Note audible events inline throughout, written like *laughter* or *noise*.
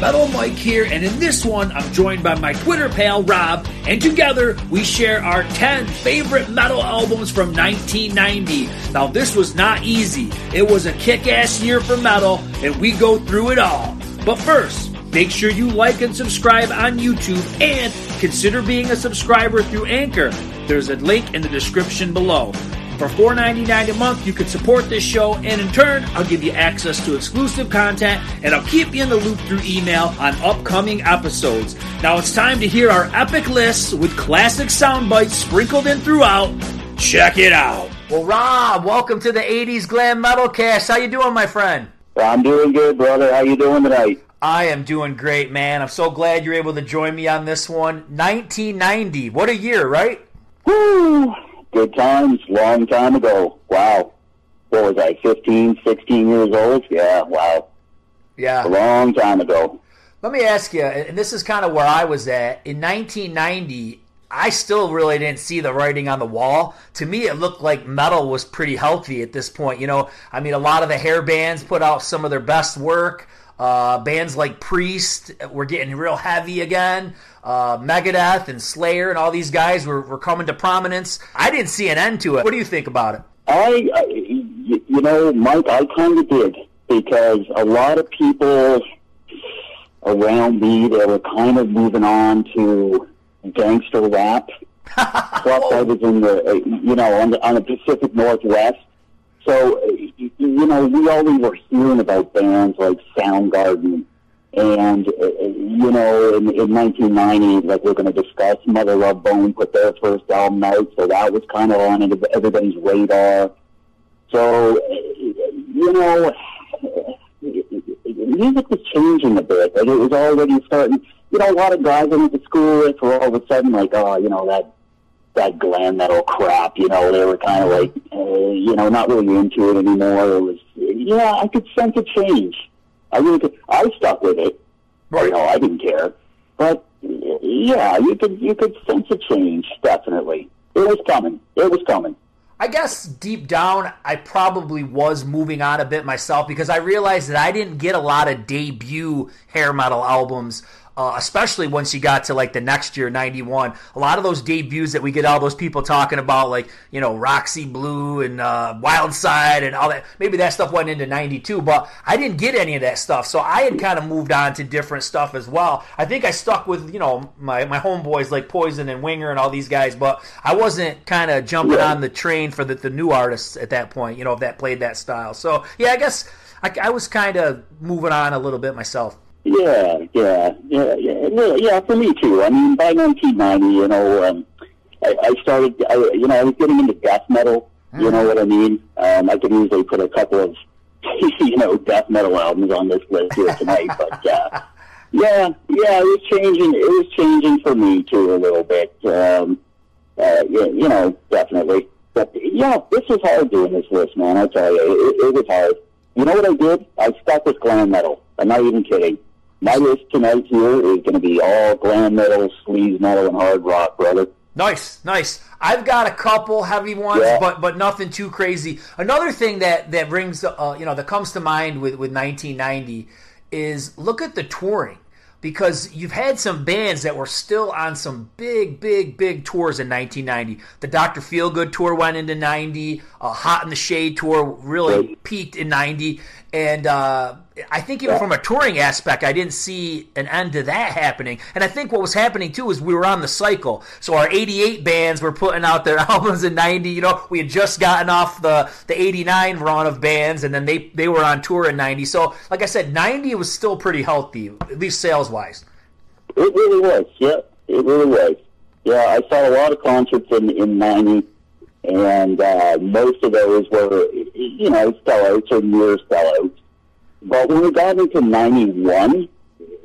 Metal Mike here, and in this one, I'm joined by my Twitter pal Rob, and together we share our 10 favorite metal albums from 1990. Now, this was not easy. It was a kick ass year for metal, and we go through it all. But first, make sure you like and subscribe on YouTube, and consider being a subscriber through Anchor. There's a link in the description below. For $4.99 a month, you can support this show, and in turn, I'll give you access to exclusive content, and I'll keep you in the loop through email on upcoming episodes. Now it's time to hear our epic lists with classic sound bites sprinkled in throughout. Check it out. Well, Rob, welcome to the 80s Glam Metal Cast. How you doing, my friend? I'm doing good, brother. How you doing tonight? I am doing great, man. I'm so glad you're able to join me on this one. 1990. What a year, right? Woo! Good times, long time ago. Wow. What was I, 15, 16 years old? Yeah, wow. Yeah. A long time ago. Let me ask you, and this is kind of where I was at. In 1990, I still really didn't see the writing on the wall. To me, it looked like metal was pretty healthy at this point. You know, I mean, a lot of the hair bands put out some of their best work. Uh, bands like Priest were getting real heavy again. Uh, Megadeth and Slayer and all these guys were, were coming to prominence. I didn't see an end to it. What do you think about it? I, I you know, Mike, I kind of did because a lot of people around me they were kind of moving on to gangster rap. *laughs* Plus, I was in the, you know, on the on the Pacific Northwest. So, you know, we always were hearing about bands like Soundgarden, and uh, you know, in, in 1990, like we're going to discuss, Mother Love Bone put their first album out, so that was kind of on everybody's radar. So, you know, music was changing a bit. Like it was already starting. You know, a lot of guys I went to school with were all of a sudden like, oh, you know, that that glam metal crap. You know, they were kind of like, uh, you know, not really into it anymore. It was, yeah, I could sense a change. I really could. I stuck with it. Right. You know, I didn't care. But yeah, you could you could sense a change. Definitely, it was coming. It was coming. I guess deep down, I probably was moving on a bit myself because I realized that I didn't get a lot of debut hair metal albums uh, especially once you got to like the next year, 91. A lot of those debuts that we get all those people talking about, like, you know, Roxy Blue and uh, Wild Side and all that. Maybe that stuff went into 92, but I didn't get any of that stuff. So I had kind of moved on to different stuff as well. I think I stuck with, you know, my, my homeboys like Poison and Winger and all these guys, but I wasn't kind of jumping on the train for the, the new artists at that point, you know, if that played that style. So, yeah, I guess I, I was kind of moving on a little bit myself. Yeah, yeah, yeah, yeah, yeah. For me too. I mean, by 1990, you know, um, I, I started. I, you know, I was getting into death metal. Mm. You know what I mean? Um, I could easily put a couple of, *laughs* you know, death metal albums on this list here tonight. but uh, *laughs* yeah, yeah, it was changing. It was changing for me too a little bit. Um, uh, you, you know, definitely. But yeah, this was hard doing this list, man. I tell you, it, it was hard. You know what I did? I stuck with glam metal. I'm not even kidding my list tonight here is going to be all glam metal, sleaze metal, and hard rock, brother. Nice, nice. I've got a couple heavy ones, yeah. but but nothing too crazy. Another thing that that brings uh, you know that comes to mind with with 1990 is look at the touring because you've had some bands that were still on some big, big, big tours in 1990. The Dr. Feelgood tour went into 90. Uh, Hot in the Shade tour really peaked in 90. And uh, I think even from a touring aspect, I didn't see an end to that happening. And I think what was happening too is we were on the cycle. So our '88 bands were putting out their *laughs* albums in '90. You know, we had just gotten off the the '89 run of bands, and then they they were on tour in '90. So, like I said, '90 was still pretty healthy, at least sales wise. It really was. Yeah, it really was. Yeah, I saw a lot of concerts in in '90 and uh, most of those were, you know, sellouts or near sellouts. But when we got into 91,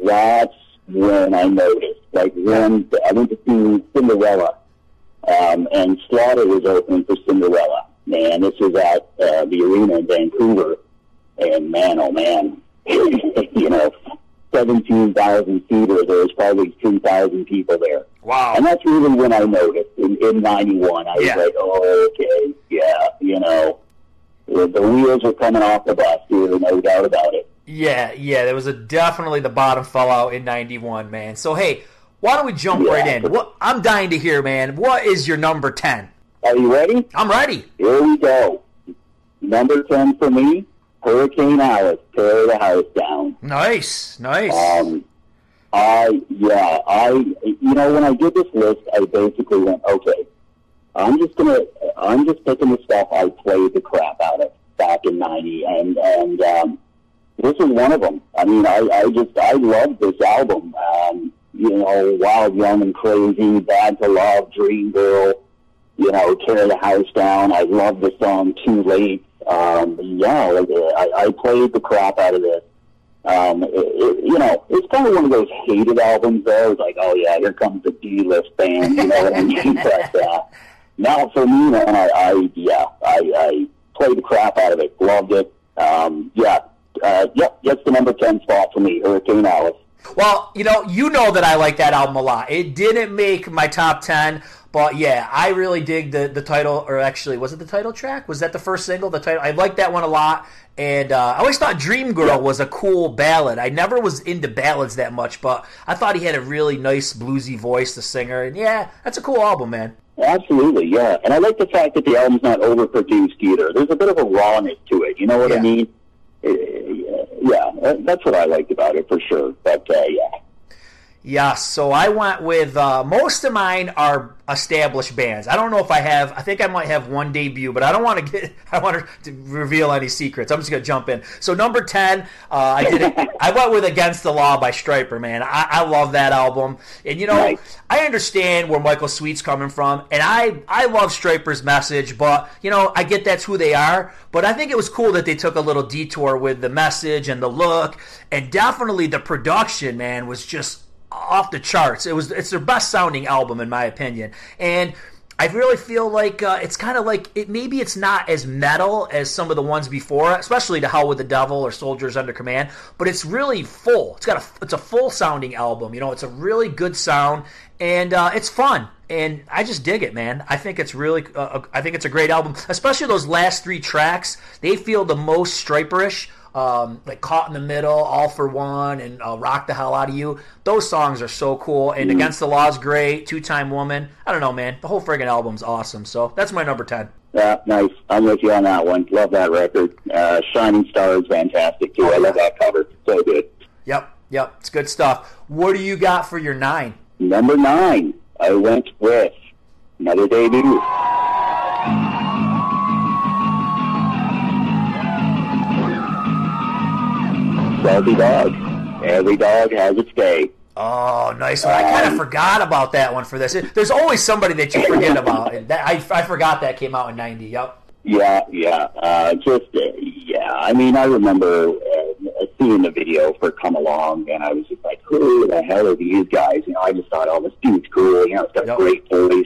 that's when I noticed. Like when I went to see Cinderella, um, and Slaughter was opening for Cinderella. Man, this was at uh, the arena in Vancouver, and man, oh man, *laughs* you know, 17,000 seater, there was probably 2,000 people there. Wow. And that's really when I noticed in, in 91. I was like, oh, okay, yeah, you know, the, the wheels are coming off the bus here, no doubt about it. Yeah, yeah, there was a definitely the bottom fell out in '91, man. So hey, why don't we jump yeah. right in? What I'm dying to hear, man. What is your number ten? Are you ready? I'm ready. Here we go. Number ten for me, Hurricane Alice, tear the house down. Nice, nice. Um, I yeah, I you know when I did this list, I basically went, okay, I'm just gonna I'm just picking the stuff I played the crap out of back in '90, and and um, this is one of them. I mean, I, I just I love this album. Um, you know, Wild, Young, and Crazy, Bad to Love, Dream Girl. You know, Tear the House Down. I love the song Too Late. Um, yeah, like, I, I played the crap out of this. Um, it, it, you know, it's kind of one of those hated albums. Though, it's like, oh yeah, here comes the D-list band. You know what I mean? *laughs* but uh, now for me, man, I, I yeah, I, I played the crap out of it. Loved it. Um, yeah, uh, yep, that's the number 10 spot for me, Hurricane Alice. Well, you know, you know that I like that album a lot. It didn't make my top 10, but yeah, I really dig the, the title, or actually, was it the title track? Was that the first single? The title, I like that one a lot. And uh, I always thought Dream Girl yeah. was a cool ballad. I never was into ballads that much, but I thought he had a really nice bluesy voice, the singer. And yeah, that's a cool album, man. Absolutely, yeah. And I like the fact that the album's not overproduced either. There's a bit of a rawness to it. You know what yeah. I mean? yeah, that's what I liked about it for sure. But uh, yeah. Yeah, so I went with uh, most of mine are established bands. I don't know if I have. I think I might have one debut, but I don't want to *laughs* get. I want to reveal any secrets. I'm just gonna jump in. So number ten, uh, I did. It, *laughs* I went with "Against the Law" by Stryper. Man, I, I love that album, and you know, nice. I understand where Michael Sweet's coming from, and I I love Stryper's message, but you know, I get that's who they are. But I think it was cool that they took a little detour with the message and the look, and definitely the production. Man, was just off the charts. It was it's their best sounding album in my opinion, and I really feel like uh, it's kind of like it. Maybe it's not as metal as some of the ones before, especially "To Hell with the Devil" or "Soldiers Under Command," but it's really full. It's got a it's a full sounding album. You know, it's a really good sound and uh, it's fun. And I just dig it, man. I think it's really, uh, I think it's a great album, especially those last three tracks. They feel the most Stryperish um, like Caught in the Middle, All for One, and uh, Rock the Hell Out of You. Those songs are so cool. And mm Against the Law is great. Two Time Woman. I don't know, man. The whole friggin' album's awesome. So that's my number 10. Yeah, nice. I'm with you on that one. Love that record. Uh, Shining Star is fantastic, too. Oh, I love that cover. So good. Yep, yep. It's good stuff. What do you got for your nine? Number nine, I went with another Day debut. Salty Dog. Every dog has its day. Oh, nice one. I kind of um, forgot about that one for this. There's always somebody that you forget *laughs* about. That, I, I forgot that came out in 90. Yep. Yeah, yeah. Uh, just, uh, yeah. I mean, I remember uh, seeing the video for Come Along, and I was just like, who the hell are these guys? You know, I just thought, oh, this dude's cool. You know, it's got yep. a great voice.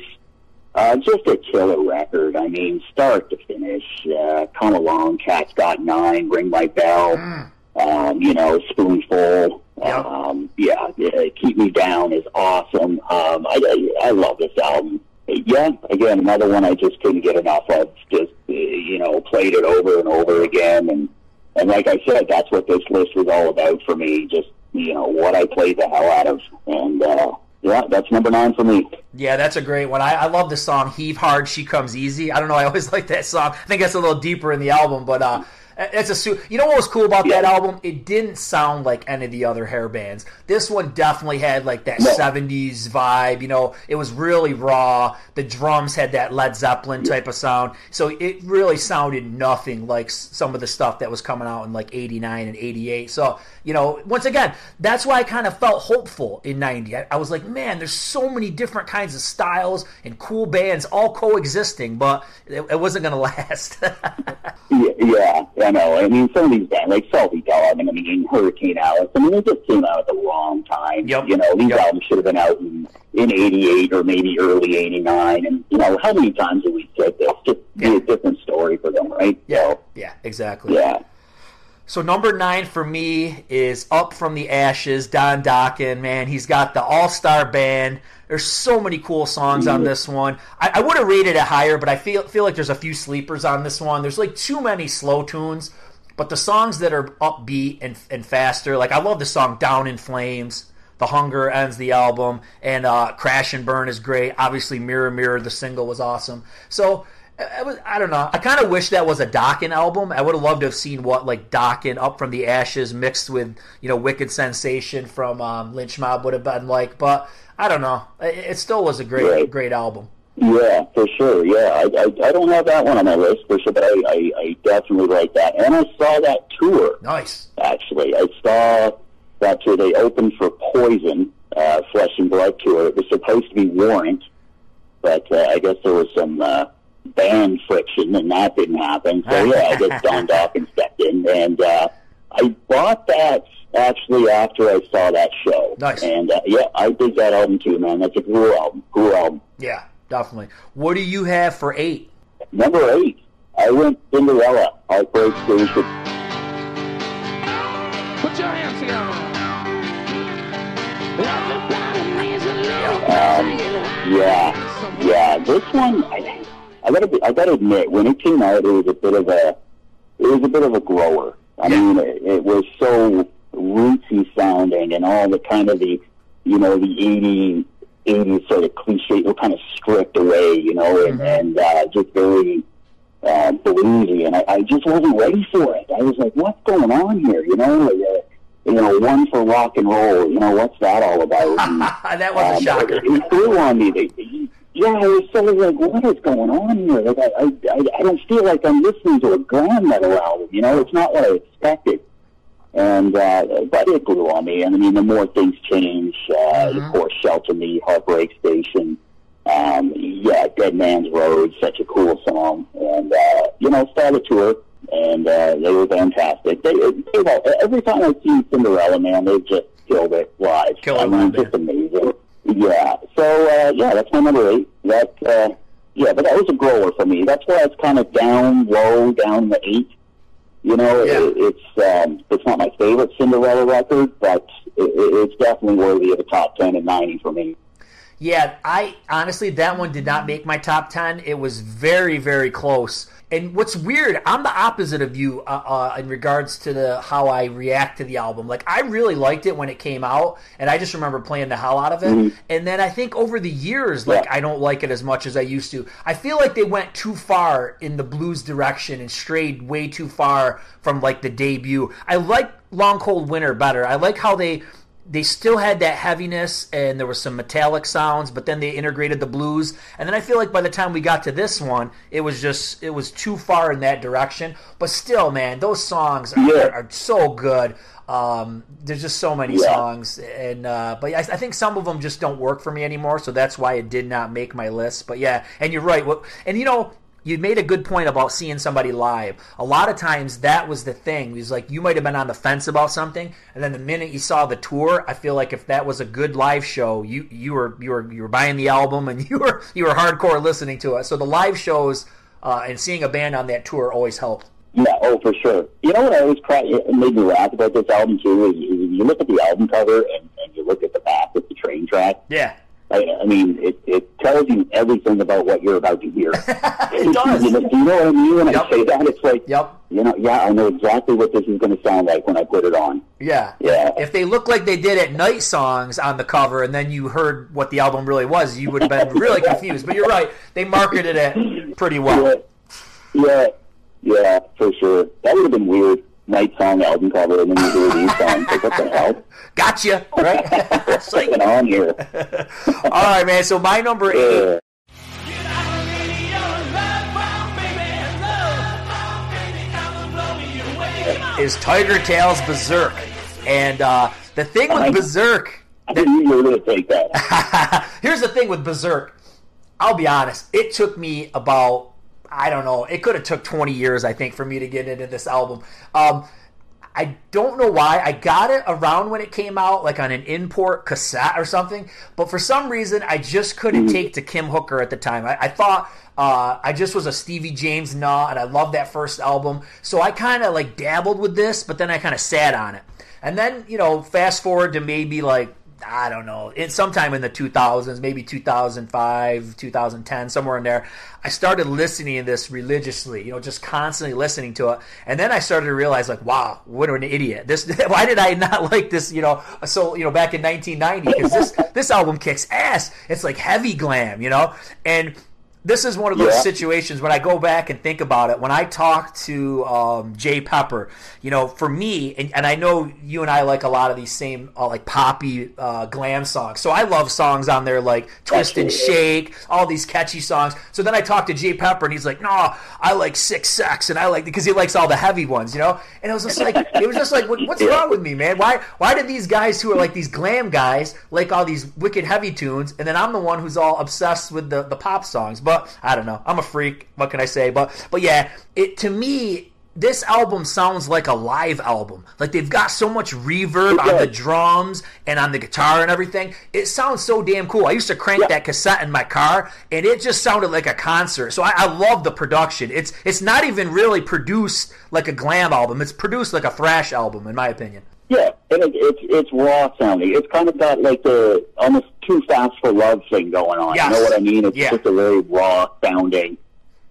Uh, just a killer record. I mean, start to finish. Uh, Come Along, Cat's Got Nine, Ring My Bell. Mm um, you know, Spoonful. Yep. Um, yeah, yeah, Keep Me Down is awesome. Um, I, I, I love this album. Yeah, again, another one I just couldn't get enough of. Just, you know, played it over and over again. And, and like I said, that's what this list was all about for me. Just, you know, what I played the hell out of. And, uh, yeah, that's number nine for me. Yeah, that's a great one. I, I love the song "Heave Hard, She Comes Easy." I don't know. I always *laughs* like that song. I think that's a little deeper in the album, but uh, it's a suit. you know what was cool about yeah. that album? It didn't sound like any of the other hair bands. This one definitely had like that no. 70s vibe, you know, it was really raw. The drums had that Led Zeppelin type of sound. So it really sounded nothing like some of the stuff that was coming out in like 89 and 88. So, you know, once again, that's why I kind of felt hopeful in 90. I, I was like, man, there's so many different kinds of styles and cool bands all coexisting, but it, it wasn't going *laughs* to last. *laughs* yeah, yeah. I know. I mean, some of these bands, like Salty Dog, and I mean, Hurricane Alice, I mean, they just came out at the wrong time. Yep. You know, these yep. albums should have been out in, in 88 or maybe early 89. And, you know, how many times have we said this? Just yeah. be a different story for them, right? Yeah, so, yeah, exactly. Yeah. So number nine for me is Up from the Ashes, Don Dokken. Man, he's got the All Star Band. There's so many cool songs on this one. I, I would have rated it higher, but I feel feel like there's a few sleepers on this one. There's like too many slow tunes, But the songs that are upbeat and and faster, like I love the song "Down in Flames." The Hunger ends the album, and uh, Crash and Burn is great. Obviously, Mirror Mirror, the single was awesome. So I, was, I don't know. I kind of wish that was a Dokken album. I would have loved to have seen what like Dokken Up from the Ashes mixed with you know Wicked Sensation from um, Lynch Mob would have been like. But I don't know. It, it still was a great Right. great album. Yeah, for sure. Yeah, I, I, I don't have that one on my list for sure, but I, I, I definitely like that. And I saw that tour Nice. actually. I saw that tour. They opened for Poison, uh, Flesh and Blood tour. It was supposed to be Warrant, but uh, I guess there was some uh, band friction, and that didn't happen. So yeah, I just guess Don Dokken stepped in, and uh, I bought that actually after I saw that show. Nice. And uh, yeah, I did that album too, man. That's a cool album. Cool album. Yeah, definitely. What do you have for eight? Number eight, I went Cinderella, Heartbreak Station. Put your hands together. Um, yeah, yeah. This one, I, I gotta, be, I gotta admit, when it came out, it was a bit of a, it was a bit of a grower. I Yeah. mean, it, it was so rootsy sounding, and all the kind of the, you know, the 80, 80s sort of cliche, were kind of stripped away, you know, and, and uh, just very uh, bluesy, and I, I just wasn't ready for it. I was like, "What's going on here?" You know, like, uh, you know, one for rock and roll. You know, what's that all about? *laughs* And, that was a um, shocker. It, it grew on me. They- yeah, I was sort of like, what is going on here? Like, I, I, I, I don't feel like I'm listening to a glam metal album. You know, it's not what I expected. And uh, but it grew on me. And I mean, the more things change, uh, of course, Shelter Me, Heartbreak Station. Um, yeah, Dead Man's Road, such a cool song. And uh, you know, started tour, and uh, they were fantastic. They, they well, every time I see Cinderella, man, they just killed it live. Killer I mean, live, just amazing. Yeah. So uh, yeah, that's my number eight. That uh, yeah, but that was a grower for me. That's why it's kind of down low, down the eight. You know, Yeah. it, it's um, it's not my favorite Cinderella record, but it, it- it's definitely worthy of a top ten and ninety for me. Yeah, I honestly that one did not make my top ten. It was very very close. And what's weird, I'm the opposite of you uh, uh, in regards to the how I react to the album. Like I really liked it when it came out, and I just remember playing the hell out of it. And then I think over the years, like Yeah. I don't like it as much as I used to. I feel like they went too far in the blues direction and strayed way too far from like the debut. I like Long Cold Winter better. I like how they they still had that heaviness and there was some metallic sounds, but then they integrated the blues. And then I feel like by the time we got to this one, it was just it was too far in that direction. But still, man, those songs are, Yeah. are so good. Um, there's just so many Yeah. songs, and uh, but I, I think some of them just don't work for me anymore. So that's why it did not make my list. But yeah, and you're right. What- And you know, you made a good point about seeing somebody live. A lot of times that was the thing. It was like you might have been on the fence about something, and then the minute you saw the tour, I feel like if that was a good live show, you you were you were you were buying the album and *laughs* you were you were hardcore listening to it. So the live shows uh, and seeing a band on that tour always helped. Yeah, oh for sure. You know what I always cry? It made me laugh about this album too. Is you, you look at the album cover and, and you look at the back with the train track. Yeah, I, I mean, it, it tells you everything about what you're about to hear. *laughs* it does. You know, do you know what I mean when Yep. I say that? It's like, Yep. you know, yeah, I know exactly what this is going to sound like when I put it on. Yeah. Yeah. If they looked like they did at Night Songs on the cover and then you heard what the album really was, you would have been really *laughs* confused. But you're right. They marketed it pretty well. Yeah, yeah, yeah, for sure. That would have been weird. Night song album cover, and then you hear these songs. Like, what the *laughs* hell? Gotcha. Right? *laughs* What's going on here? *laughs* All right, man. So my number eight is Tiger Tails Bezerk. And uh, the thing with Bezerk I knew you were going to take that. Here's the thing with Bezerk. I'll be honest. It took me about I don't know. It could have took 20 years, I think, for me to get into this album. Um, I don't know why. I got it around when it came out, like on an import cassette or something. But for some reason, I just couldn't take to Kim Hooker at the time. I, I thought uh, I just was a Steevi Jaimz nut, and I loved that first album. So I kind of like dabbled with this, but then I kind of sat on it. And then, you know, fast forward to maybe like I don't know, in sometime in the 2000s, maybe 2005, 2010, somewhere in there, I started listening to this religiously, you know, just constantly listening to it. And then I started to realize, like, wow, what an idiot! This, *laughs* why did I not *laughs* like this? You know, so you know, back in 1990, because this this album kicks ass. It's like heavy glam, you know, and this is one of those yeah. situations when I go back and think about it. When I talk to um, Jay Pepper, you know, for me, and, and, I know you and I like a lot of these same uh, like poppy uh, glam songs. So I love songs on there like Twist and Shake, all these catchy songs. So then I talk to Jay Pepper, and he's like, "No, I like Sick Sex, and I like because he likes all the heavy ones, you know." And it was just like, it was just like, what, what's *laughs* wrong with me, man? Why, why did these guys who are like these glam guys like all these wicked heavy tunes, and then I'm the one who's all obsessed with the the pop songs, but but I don't know. I'm a freak. What can I say? But but yeah, it to me this album sounds like a live album. Like they've got so much reverb on the drums and on the guitar and everything. It sounds so damn cool. I used to crank yeah. that cassette in my car and it just sounded like a concert. So I, I, love the production. It's it's not even really produced like a glam album. It's produced like a thrash album, in my opinion. Yeah, and it, it's it's raw sounding. It's kind of got like the almost too fast for love thing going on. Yes. You know what I mean? It's yeah. just a very raw sounding,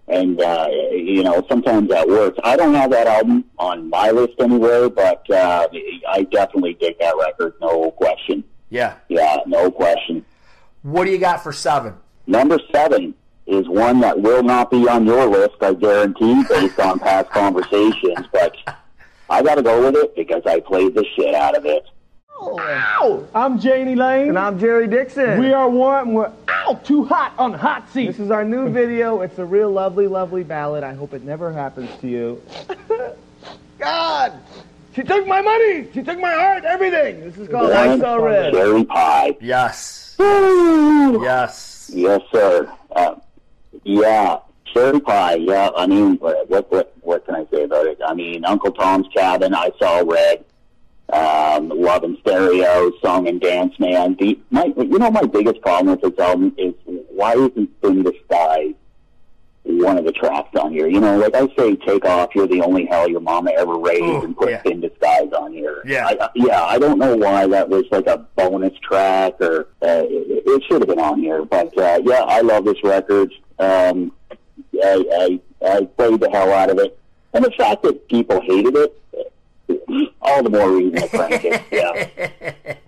and uh, you know sometimes that works. I don't have that album on my list anywhere, but uh, I definitely dig that record, no question. Yeah, yeah, no question. What do you got for seven? Number seven is one that will not be on your list, I guarantee, based on past conversations, but. I got to go with it because I played the shit out of it. Ow! I'm Jani Lane. And I'm Jerry Dixon. We are one. We're out too hot on the hot seat. This is our new video. It's a real lovely, lovely ballad. I hope it never happens to you. *laughs* God! She took my money. She took my heart. Everything. This is called I Saw Red. Cherry pie. Yes. yes. Yes, sir. Uh, yeah. Pie, yeah. I mean, what, what what can I say about it? I mean, Uncle Tom's Cabin, I saw Red, um, Love and Stereo, Song and Dance Man. The my you know my biggest problem with this album is why isn't In the Sky one of the tracks on here? You know, like I say, Take Off, You're the Only Hell Your Mama Ever Raised, Ooh, and put yeah. In Disguise on here. Yeah, I, yeah. I don't know why that was like a bonus track or uh, it, it should have been on here, but uh, yeah, I love this record. Um, I, I, I played the hell out of it. And the fact that people hated it, all the more reason to crank it. Yeah. *laughs*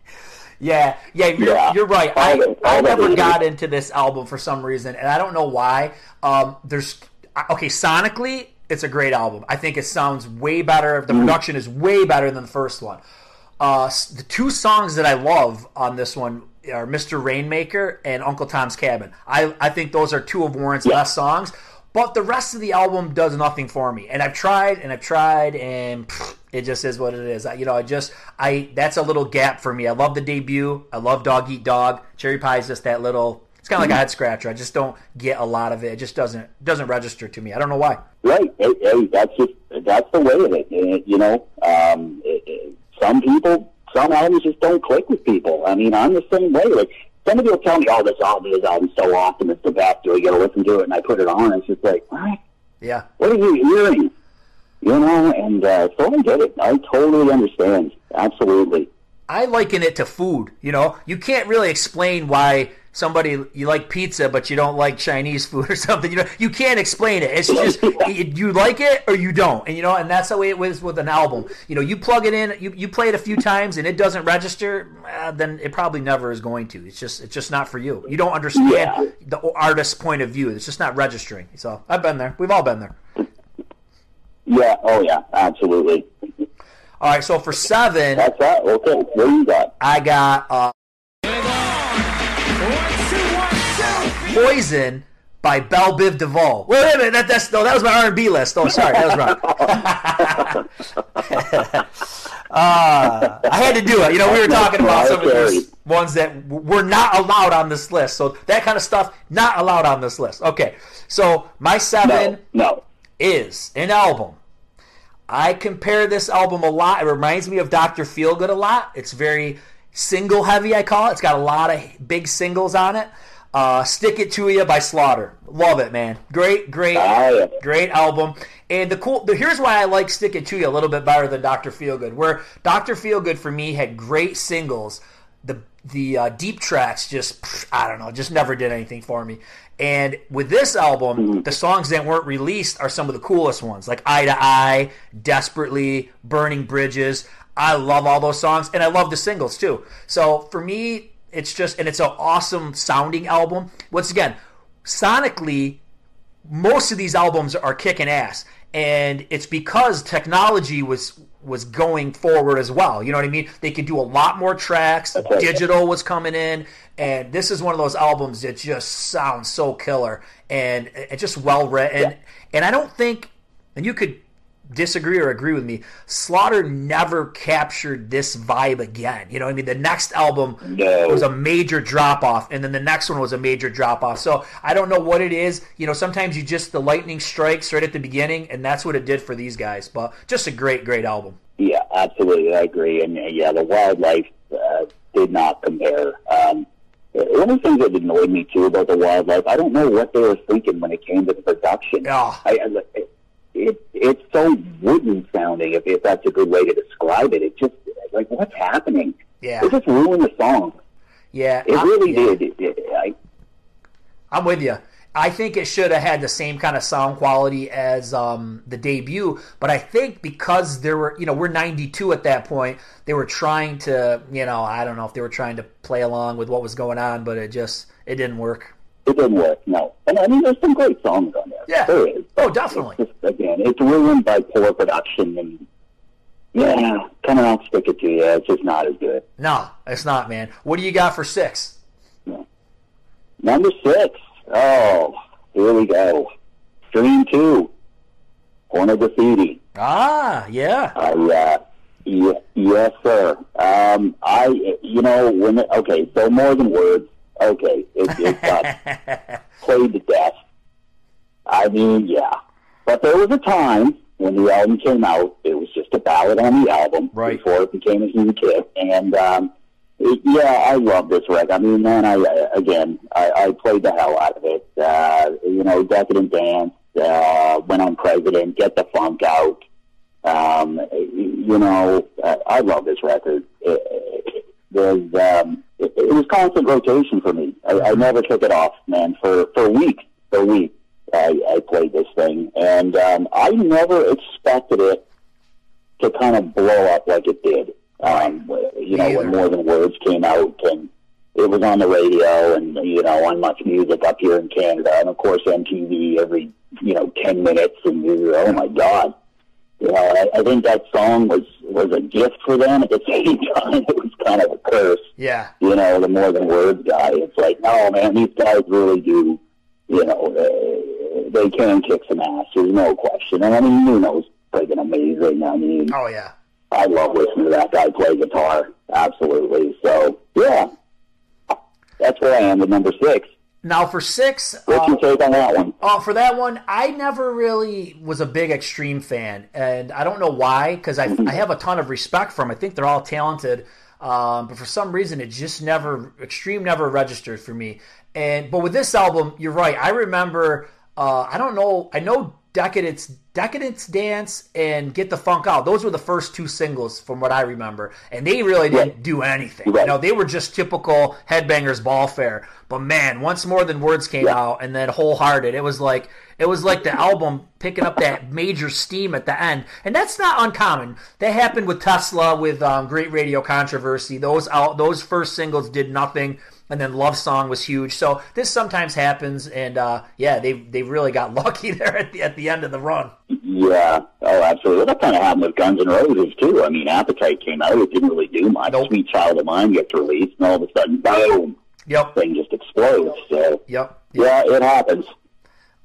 Yeah, yeah, you're, yeah. you're right. I, I never got into this album for some reason, and I don't know why. Um, there's okay, sonically, it's a great album. I think it sounds way better. The mm-hmm. production is way better than the first one. Uh, the two songs that I love on this one are "Mr. Rainmaker" and "Uncle Tom's Cabin." I I think those are two of Warrant's yeah. best songs. But the rest of the album does nothing for me. And I've tried and I've tried and it just is what it is. I, you know, I just I that's a little gap for me. I love the debut. I love Dog Eat Dog. Cherry Pie is just that little. It's kind of like a head scratcher. I just don't get a lot of it. It just doesn't doesn't register to me. I don't know why. Right. Hey, hey that's just that's the way of it. You know, um, it, it, some people, some albums just don't click with people. I mean, I'm the same way. Like somebody will tell me, "Oh, this album, this album's so awesome, it's the best. Do you got to listen to it?" And I put it on, and it's just like, what? Yeah. What are you hearing? You know, and uh, so I get it. I totally understand. Absolutely. I liken it to food. You know, you can't really explain why somebody you like pizza but you don't like Chinese food or *laughs* something. You know, you can't explain it. It's just *laughs* you like it or you don't, and you know, and that's the way it was with an album. You know, you plug it in, you, you play it a few times, and it doesn't register, uh, then it probably never is going to. It's just it's just not for you. You don't understand yeah. the artist's point of view. It's just not registering. So I've been there. We've all been there. Yeah. Oh yeah. Absolutely. All right. So for seven, that's that. Okay. What do you got? I got. Uh, Poison by Bell Biv DeVoe. Wait, wait a minute. That, that's no, that was my R and B list. Oh, sorry, that was wrong. *laughs* uh, I had to do it. You know, we were talking about some of those ones that were not allowed on this list. So that kind of stuff not allowed on this list. Okay, so my seven no, no. is an album. I compare this album a lot. It reminds me of Doctor Feelgood a lot. It's very single heavy. I call it. It's got a lot of big singles on it. Uh, Stick It To You by Slaughter. Love it, man. Great, great, oh, great album. And the cool, the, here's why I like Stick It To You a little bit better than Dr. Feelgood. Where Dr. Feelgood for me had great singles. The the uh, deep tracks just I don't know, just never did anything for me. And with this album, mm-hmm. the songs that weren't released are some of the coolest ones, like Eye to Eye, Desperately, Burning Bridges. I love all those songs, and I love the singles too. So for me, it's just, and it's an awesome sounding album. Once again, sonically, most of these albums are kicking ass, and it's because technology was was going forward as well. You know what I mean? They could do a lot more tracks. Digital was coming in, and this is one of those albums that just sounds so killer and it's just well written. Yeah. And I don't think, and you could disagree or agree with me, Slaughter never captured this vibe again. You know, I mean, the next album no. was a major drop off, and then the next one was a major drop off. So I don't know what it is. You know, sometimes you just the lightning strikes right at the beginning, and that's what it did for these guys. But just a great, great album. Yeah, absolutely, I agree. And yeah, the wildlife uh, did not compare. Um, one of the things that annoyed me too about the wildlife, I don't know what they were thinking when it came to the production. Oh. I, I, it, it's so wooden sounding, if, if that's a good way to describe it. It just, like, what's happening? Yeah. It just ruined the song. Yeah. It really yeah. did. It, it, I, I'm with you. I think it should have had the same kind of sound quality as um, the debut, but I think because there were, you know, we're 92 at that point, they were trying to, you know, I don't know if they were trying to play along with what was going on, but it just it didn't work. It didn't work, no. And I mean, there's some great songs on there. Yeah. There is. Oh, definitely. It's just, again, it's ruined by poor production and yeah, coming out stick it to you. It's just not as good. No, it's not, man. What do you got for six? Yeah. Number six. Oh, here we go. Extreme two. Pornograffitti. Ah, yeah. I, Uh. Yeah, yes, sir. Um, I, you know, when it, okay, so more than words okay, it, it got *laughs* played to death. I mean, yeah. But there was a time when the album came out, it was just a ballad on the album right. before it became a huge hit. And um, it, yeah, I love this record. I mean, man, I again, I, I played the hell out of it. Uh, you know, Decadence Dance, uh, When I'm President, Get the Funk Out. Um, you know, I love this record. It, it, there's um, it, it was constant rotation for me. I, I never took it off, man. For for a week, for a week, I, I played this thing, and um, I never expected it to kind of blow up like it did. Um, you know, when More Than Words came out, and it was on the radio, and you know, on Much Music up here in Canada, and of course MTV every you know ten minutes, and you're oh my god you know, I, I think that song was was a gift for them. At the *laughs* same time, it was kind of a curse. Yeah. You know, the more than words guy. It's like, no, man, these guys really do. You know, uh, they can kick some ass. There's no question. And I mean, Nuno's freaking amazing. I mean, oh yeah. I love listening to that guy play guitar. Absolutely. So yeah, that's where I am with number six. Now for six, what's your uh, take on that one? Oh, for that one, I never really was a big Extreme fan, and I don't know why because I, I have a ton of respect for them. I think they're all talented, um, but for some reason, it just never Extreme never registered for me. And but with this album, you're right. I remember. Uh, I don't know. I know Decadence, Decadence Dance, and Get the Funk Out. Those were the first two singles from what I remember, and they really didn't right. do anything. Right. You know, they were just typical headbangers ball fare. But man, once more than words came yeah. out, and then Hole Hearted, it was like it was like the album picking up that major steam at the end, and that's not uncommon. That happened with Tesla, with um, Great Radio Controversy. Those out, those first singles did nothing and then Love Song was huge. So this sometimes happens, and uh, yeah, they they really got *laughs* lucky there at the at the end of the run. Yeah, oh, absolutely. That kind of happened with Guns N' Roses too. I mean, Appetite came out; it didn't really do much. Nope. Sweet Child of Mine gets released, and all of a sudden, boom! Yep, thing just explodes. So yep, yep. yeah, it happens.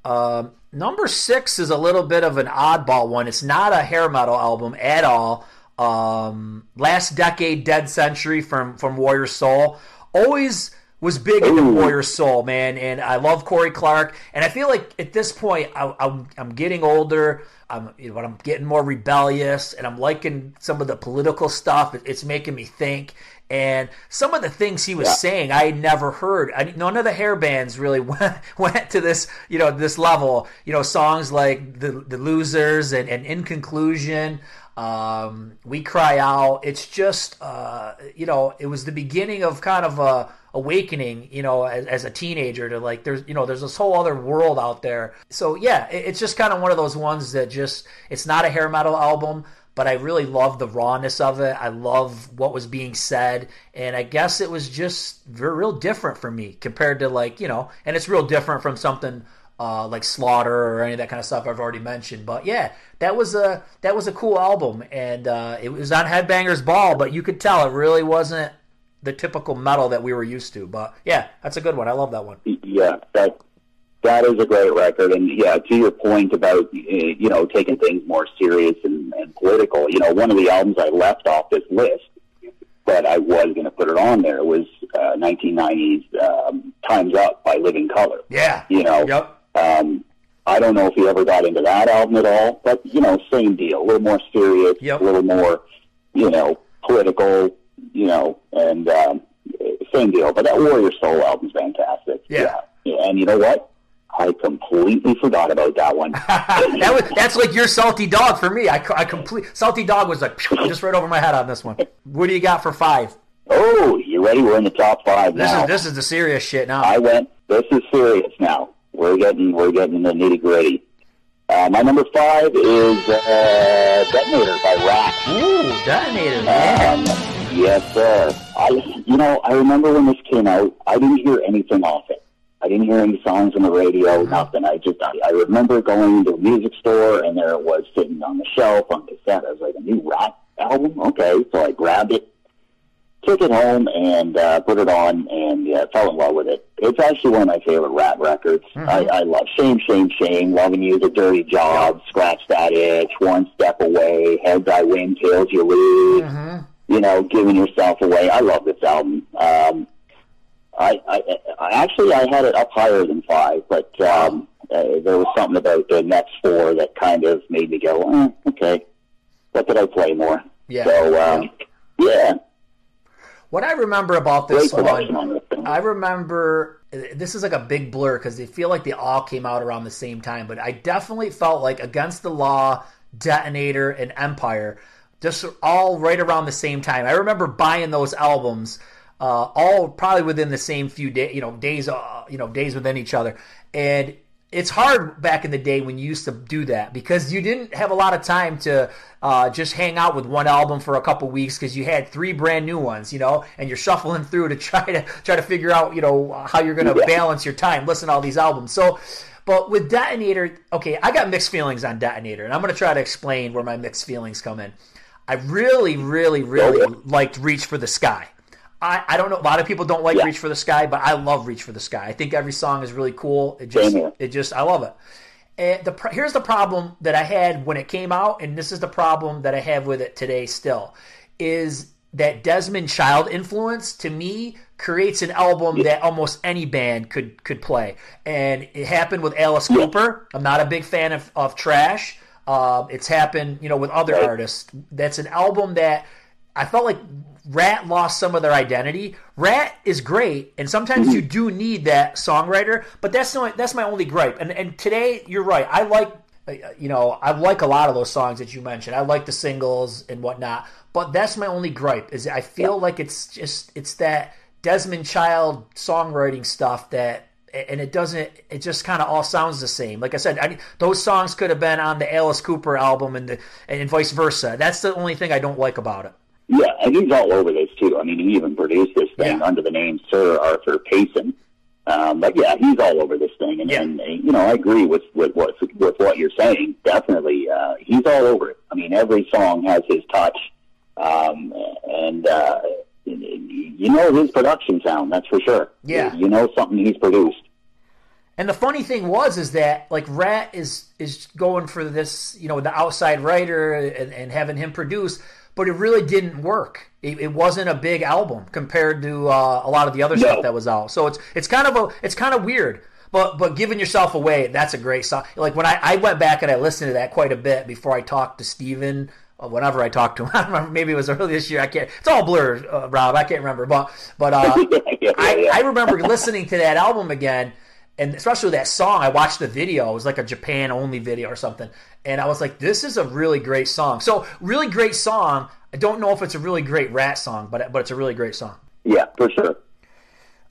Um, number six is a little bit of an oddball one. It's not a hair metal album at all. Um, last decade, Dead Century from from Warrior Soul always was big into Warrior Soul, man, and I love Kory Clarke. And I feel like at this point, I, am I'm getting older. I'm, you know, I'm getting more rebellious, and I'm liking some of the political stuff. It's making me think. And some of the things he was yeah. saying, I had never heard. I, none of the hair bands really *laughs* went, went to this, you know, this level. You know, songs like the the Losers and, and In Conclusion. Um, we cry out. It's just, uh, you know, it was the beginning of kind of a awakening, you know, as, as, a teenager to like, there's, you know, there's this whole other world out there. So yeah, it, it's just kind of one of those ones that just, it's not a hair metal album, but I really love the rawness of it. I love what was being said, and I guess it was just real different for me compared to like you know, and it's real different from something uh, like Slaughter or any of that kind of stuff I've already mentioned. But yeah, that was a that was a cool album, and uh, it was on Headbangers Ball, but you could tell it really wasn't the typical metal that we were used to. But yeah, that's a good one. I love that one. Yeah, that that is a great record. And yeah, to your point about eh, you know taking things more serious and, and political, you know, one of the albums I left off this list, but I was going to put it on there was uh, 1990s um, "Times Up" by Living Colour. Yeah, you know. Yep. Um, I don't know if he ever got into that album at all, but you know, same deal, a little more serious, yep. a little more, you know, political, you know, and um, same deal. But that Warrior Soul album's fantastic. Yeah. yeah. And you know what? I completely forgot about that one. *laughs* that was that's like your salty dog for me. I, I complete salty dog was like just right over my head on this one. What do you got for five? Oh, you ready? We're in the top five this now. Is, this is the serious shit now. I went. This is serious now. We're getting we're getting the nitty gritty. Uh, my number five is uh, Detonator by Ratt. Ooh, Detonator, man. Um, yes, sir. I, you know, I remember when this came out. I didn't hear anything off it. I didn't hear any songs on the radio, mm-hmm. nothing. I just, I, I remember going to a music store and there it was sitting on the shelf on cassette. I was like, a new Ratt album? Okay. So I grabbed it, took it home and uh, put it on and yeah, fell in love with it. It's actually one of my favorite Ratt records. Mm-hmm. I, I love Shame, Shame, Shame, Loving You, The Dirty Job, Scratch That Itch, One Step Away, Heads I Win, Tails You Lose, mm-hmm. you know, Giving Yourself Away. I love this album. Um, I, I, I actually I had it up higher than five, but um, uh, there was something about the next four that kind of made me go, eh, okay, what did I play more? Yeah. So um, yeah. yeah. What I remember about this one, I remember this is like a big blur because they feel like they all came out around the same time, but I definitely felt like Against the Law, Detonator, and Empire just all right around the same time. I remember buying those albums uh, all probably within the same few days, you know, days, uh, you know, days within each other. And it's hard back in the day when you used to do that because you didn't have a lot of time to uh, just hang out with one album for a couple weeks because you had three brand new ones, you know, and you're shuffling through to *laughs* try to try to figure out, you know, how you're going to yeah. balance your time, listen to all these albums. So. But with Detonator, okay, I got mixed feelings on Detonator, and I'm going to try to explain where my mixed feelings come in. I really, really, really liked Reach for the Sky. I, I don't know. A lot of people don't like yeah. Reach for the Sky, but I love Reach for the Sky. I think every song is really cool. It just, it just, I love it. And the here's the problem that I had when it came out, and this is the problem that I have with it today. Still, is that Desmond Child influence to me creates an album yeah. that almost any band could could play, and it happened with Alice yeah. Cooper. I'm not a big fan of, of Trash. Uh, it's happened, you know, with other artists. That's an album that I felt like Ratt lost some of their identity. Ratt is great, and sometimes you mhm. do need that songwriter, but that's not that's my only gripe. And and today you're right. I like uh, uh, you know I like a lot of those songs that you mentioned. I like the singles and whatnot, but that's my only gripe. Is I feel like it's just it's that Desmond Child songwriting stuff that and it doesn't it just kind of all sounds the same like i said I, those songs could have been on the alice cooper album and the, and vice versa that's the only thing i don't like about it yeah, and he's all over this too. I mean, he even produced this thing yeah. under the name Sir Arthur Payson. Um, but yeah, he's all over this thing, and, yeah. and, and you know, I agree with with what with what you're saying. Definitely, uh, he's all over it. I mean, every song has his touch, um, and uh, you know his production sound. That's for sure. Yeah, you know something he's produced. And the funny thing was is that like Ratt is is going for this, you know, the outside writer and, and having him produce but it really didn't work. It, it wasn't a big album compared to uh, a lot of the other no. stuff that was out. So it's it's kind of a it's kind of weird. But but giving yourself away, that's a great song. Like when I, I went back and I listened to that quite a bit before I talked to Steven whenever I talked to him. *laughs* I don't remember. Maybe it was early this year. I can't. It's all blurred, uh, Rob. I can't remember. But but uh, *laughs* yeah, yeah, I, I remember listening to that album again, and especially that song. I watched the video; it was like a Japan only video or something, and I was like, "This is a really great song." So, really great song. I don't know if it's a really great Ratt song, but but it's a really great song. Yeah, for sure.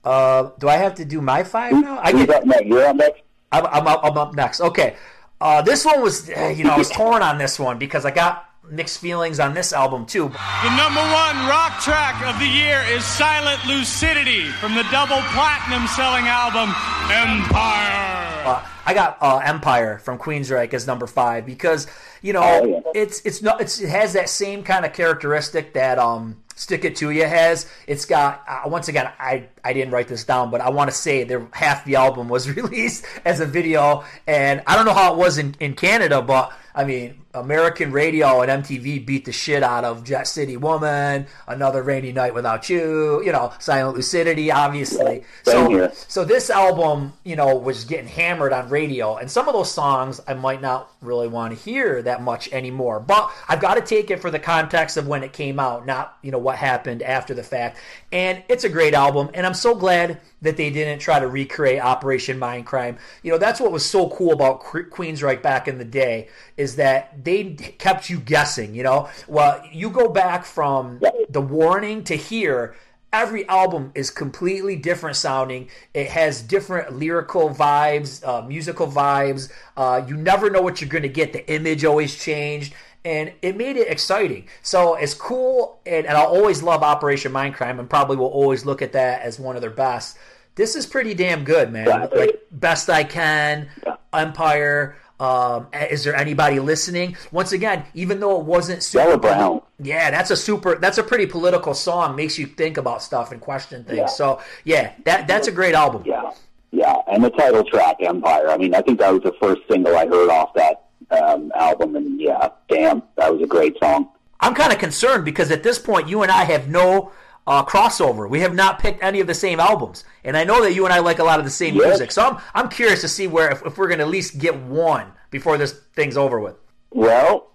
Uh, do I have to do my five now? I get, up next? You're up next. I'm, I'm, up, I'm up next. Okay. Uh, this one was, eh, you know, I was *laughs* torn on this one because I got mixed feelings on this album too. The number one rock track of the year is Silent Lucidity from the double platinum selling album Empire. Uh, I got uh, Empire from Queensryche as number five because you know Oh, yeah. it's it's not it's, it has that same kind of characteristic that um Stick It To You has. It's got uh, once again I I didn't write this down, but I want to say there half the album was *laughs* released as a video, and I don't know how it was in in Canada, but I mean American radio and MTV beat the shit out of Jet City Woman, Another Rainy Night Without You, you know Silent Lucidity, obviously. So so this album, you know, was getting hammered on radio, and some of those songs I might not really want to hear that much anymore. But I've got to take it for the context of when it came out, not you know what happened after the fact. And it's a great album, and I'm so glad that they didn't try to recreate Operation Mindcrime. You know, that's what was so cool about Que- Queensryche back in the day is that they kept you guessing. You know, well, you go back from the Warning to here every album is completely different sounding. It has different lyrical vibes, uh, musical vibes. Uh, you never know what you're going to get. The image always changed. And it made it exciting. So it's cool, and, and I'll always love Operation Mindcrime, and probably will always look at that as one of their best. This is pretty damn good, man. Yeah. Like Best I Can, Yeah. Empire. Um, is there anybody listening? Once again, even though it wasn't super Brown. yeah, that's a super. That's a pretty political song. Makes you think about stuff and question things. Yeah. So yeah, that that's a great album. Yeah, yeah, and the title track Empire. I mean, I think that was the first single I heard off that um, album, and yeah, damn, that was a great song. I'm kind of concerned because at this point, you and I have no uh, crossover. We have not picked any of the same albums, and I know that you and I like a lot of the same Yes. music. So I'm I'm curious to see where if, if we're going to at least get one before this thing's over with. Well,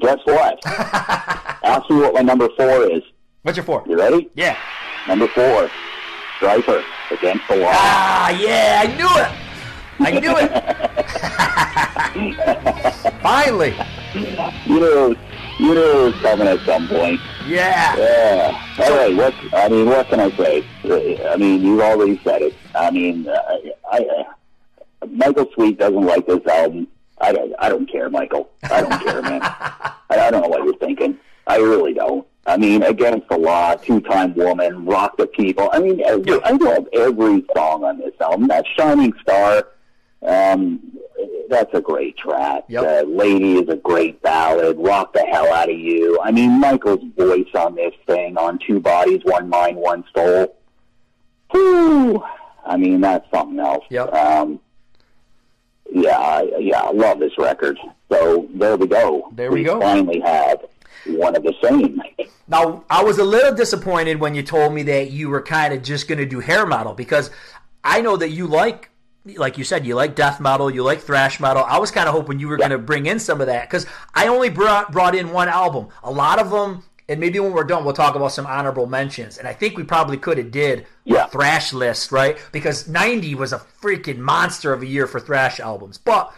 guess what? *laughs* Ask me what my number four is. What's your four? You ready? Yeah. Number four, Stryper against the law. Ah, yeah, I knew it. I knew it. *laughs* *laughs* Finally. You knew, you knew it was coming at some point. Yeah. Yeah. All right. What? I mean, what can I say? I mean, you already said it. I mean, uh, I, I Michael Sweet doesn't like this album. I don't. I don't care, Michael. I don't care, man. *laughs* I, I don't know what you're thinking. I really don't. I mean, against the law, two-time woman, rock the people. I mean, I love every song on this album. That Shining Star, um, that's a great track. Yep. Uh, Lady is a great ballad. Rock the hell out of you. I mean, Michael's voice on this thing, on Two Bodies, One Mind, One Soul. Whew. I mean, that's something else. Yep. Um, yeah, yeah, I love this record. So there we go. There we go. Finally have one of the same. *laughs* Now, I was a little disappointed when you told me that you were kind of just going to do hair metal because I know that you like, like you said, you like death metal, you like thrash metal. I was kind of hoping you were going to bring in some of that because I only brought brought in one album. A lot of them, and maybe when we're done, we'll talk about some honorable mentions. And I think we probably could have did Yeah. a thrash list, right? Because '90 was a freaking monster of a year for thrash albums, but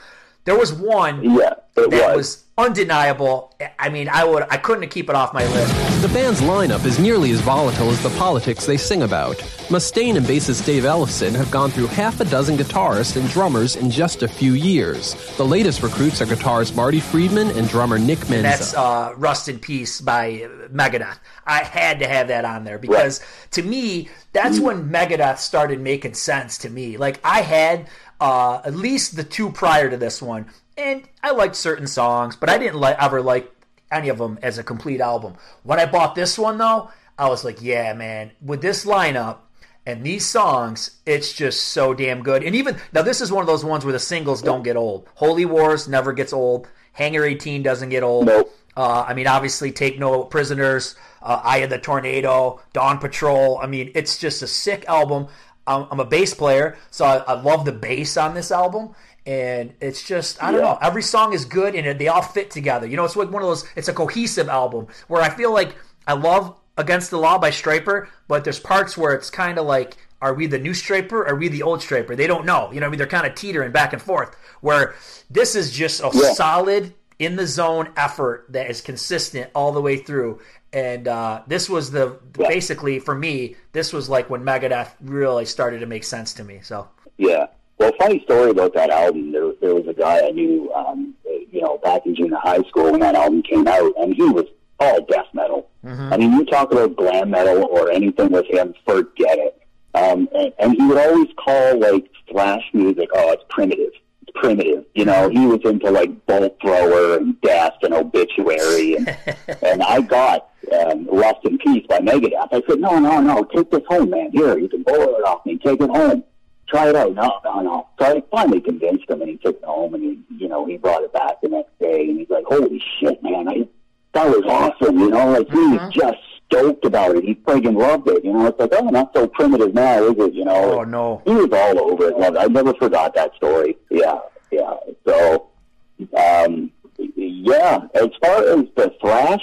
there was one Yeah, it that was. was undeniable. I mean, I would, I couldn't keep it off my list. The band's lineup is nearly as volatile as the politics they sing about. Mustaine and bassist Dave Ellefson have gone through half a dozen guitarists and drummers in just a few years. The latest recruits are guitarist Marty Friedman and drummer Nick Menza. That's uh, Rust in Peace by Megadeth. I had to have that on there because to me, that's when Megadeth started making sense to me. Like I had uh, at least the two prior to this one, and I liked certain songs, but I didn't like ever like any of them as a complete album. When I bought this one though, I was like, yeah, man, with this lineup and these songs, it's just so damn good. And even now, this is one of those ones where the singles don't get old. Holy Wars never gets old. Hangar 18 doesn't get old. Nope. Uh, I mean, obviously, Take No Prisoners, uh, Eye of the Tornado, Dawn Patrol. I mean, it's just a sick album. I'm, I'm a bass player, so I, I love the bass on this album. And it's just, I don't Yeah. know. Every song is good and they all fit together. You know, it's like one of those, it's a cohesive album where I feel like I love Against the Law by Stryper, but there's parts where it's kind of like are we the new Stryper? Or are we the old Stryper? They don't know. You know, I mean, they're kind of teetering back and forth. Where this is just a Yeah. solid in the zone effort that is consistent all the way through. And uh, this was the Yeah. basically for me. This was like when Megadeth really started to make sense to me. So Yeah. Well, funny story about that album. There, there was a guy I knew, um, you know, back in junior high school when that album came out, and he was all death metal. I mean, you talk about glam metal or anything with him, forget it. Um, and, and he would always call like thrash music, oh, it's primitive. It's primitive. You know, he was into like Bolt Thrower and Death and Obituary, and, *laughs* and I got um, Rust in Peace by Megadeth. I said, no, no, no, take this home, man. Here, you can borrow it off me. Take it home try it out. No, no, no. So I finally convinced him, and he took it home, and he, you know, he brought it back the next day, and he's like, "Holy shit, man! I, that was awesome!" You know, like he was just stoked about it. He friggin' loved it. You know, it's like, oh, not so primitive now, is it? You know, Oh, no. he was all over it. Loved it. I never forgot that story. Yeah, yeah. So, um, yeah. As far as the thrash.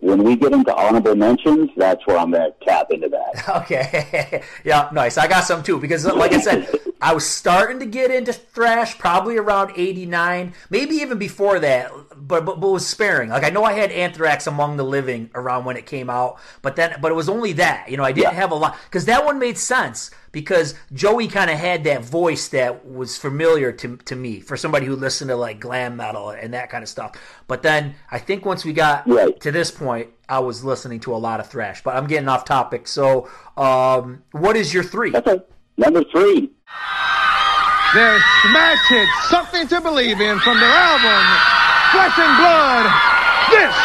When we get into honorable mentions, that's where I'm going to tap into that. *laughs* Okay. *laughs* yeah, nice. I got some too because, like I said, I was starting to get into thrash probably around '89, maybe even before that, but, but but was sparing. Like I know I had Anthrax Among the Living around when it came out, but then but it was only that. You know, I didn't Yeah. have a lot because that one made sense because Joey kind of had that voice that was familiar to to me for somebody who listened to like glam metal and that kind of stuff. But then I think once we got Right. to this point, I was listening to a lot of thrash. But I'm getting off topic. So, um, what is your three? Okay. Number three. Their smash hit, Something to Believe in, from their album, Flesh and Blood. This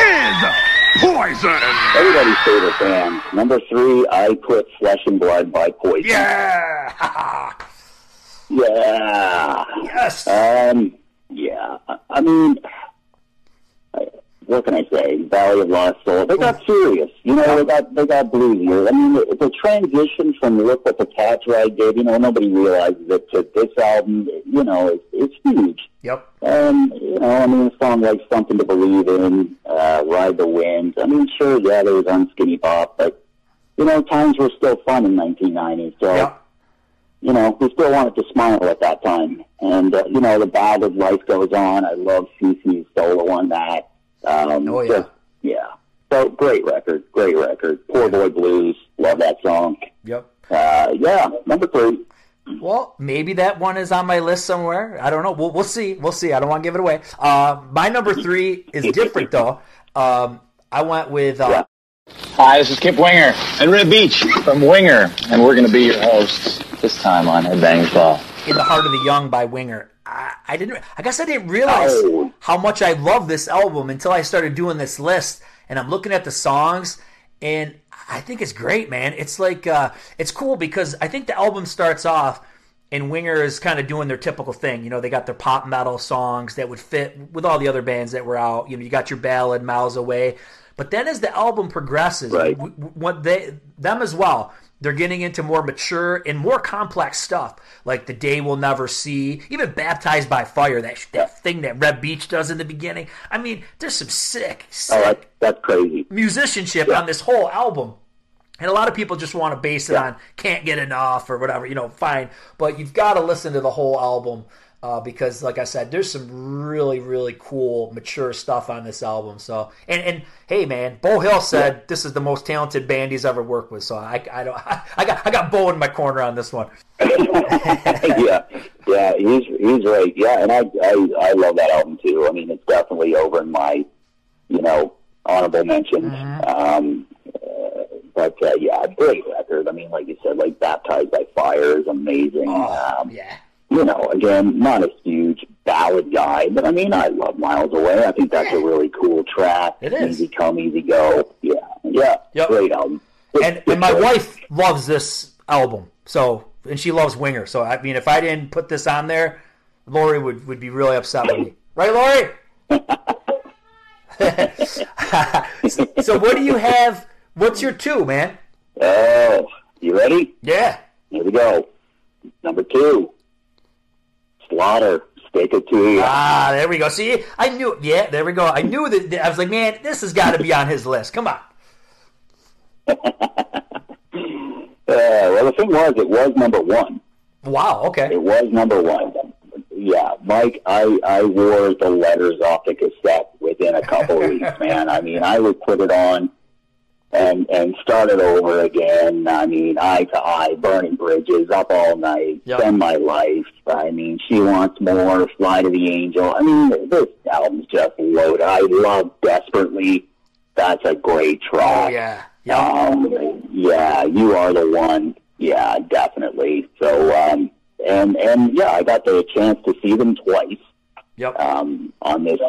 is Poison. Everybody's favorite band. Number three, I put Flesh and Blood by Poison. Yeah. *laughs* Yeah. yes. Um, yeah. I- I mean, I- what can I say? Valley of Lost Soul. They got serious. You know, they got they got bluesier. I mean, the, the transition from Look What the Cat Dragged In. You know, nobody realizes it. To this album, you know, it's, it's huge. yep. Um, you know, I mean, a song like Something to Believe in, uh, Ride the Wind. I mean, sure, yeah, there was Unskinny Bop, but, you know, times were still fun in 1990. So, Yep. you know, we still wanted to smile at that time. And, uh, you know, the ballad Life Goes On, I love CC's solo on that. Um, Oh, yeah. just- yeah. So, great record, great record. Poor Boy Blues, love that song. Yep. Uh, yeah, number three. Well, maybe that one is on my list somewhere. I don't know. We'll, we'll see. We'll see. I don't want to give it away. Uh, my number three is different though. Um, I went with uh, Hi, this is Kip Winger and Reb Beach from Winger, and we're going to be your hosts this time on Headbangers Ball. "In the Heart of the Young" by Winger. I, I didn't. I guess I didn't realize Oh. how much I love this album until I started doing this list, and I'm looking at the songs, and I think it's great, man. It's like uh, it's cool because I think the album starts off. And Winger is kind of doing their typical thing. You know, they got their pop metal songs that would fit with all the other bands that were out. You know, you got your ballad "Miles Away," but then as the album progresses, Right. what they them as well, they're getting into more mature and more complex stuff, like "The Day We'll Never See," even "Baptized by Fire." That that thing that Reb Beach does in the beginning. I mean, there's some sick, oh, sick Oh, that's, that's crazy. musicianship on this whole album. And a lot of people just want to base it Yeah. on can't get enough or whatever, you know, fine. But you've got to listen to the whole album uh, because, like I said, there's some really, really cool, mature stuff on this album. So, and, and hey, man, Beau Hill said this is the most talented band he's ever worked with. So I, I don't, *laughs* I got, I got Bo in my corner on this one. *laughs* *laughs* yeah, yeah, he's he's right. Yeah, and I, I I love that album too. I mean, it's definitely over in my, you know, honorable mentions. Um, uh, but uh, yeah, great record. I mean, like you said, like Baptized by Fire is amazing. Oh, um, yeah. You know, again, not a huge ballad guy, but I mean, I love Miles Away. I think that's a really cool track. It is. Easy come, easy go. Yeah, yeah, Yep. great album. and, and my wife loves this album. So and she loves Winger. So I mean, if I didn't put this on there, Lori would, would be really upset with me, *laughs* right, Lori? *laughs* so what do you have? What's your two, man? Oh, you ready? Yeah. Here we go. Number two, Slaughter. Stick it to you. Ah, there we go. See, I knew. Yeah, there we go. I knew that. I was like, man, this has got to be on his list. Come on. *laughs* Uh, well, the thing was, it was number one. Wow. Okay. It was number one. Yeah, Mike, I I wore the letters off the cassette within a couple of *laughs* weeks, man. I mean, I would put it on and and start it over again. I mean, eye to eye, burning bridges, up all night, Yep. spend my life. I mean, she wants more, fly to the angel. I mean, this album's just loaded. I love desperately. That's a great Oh track. yeah. Yeah. Um, yeah, you are the one. Yeah, definitely. So, um, and and yeah, I got the chance to see them twice Yep. um, on this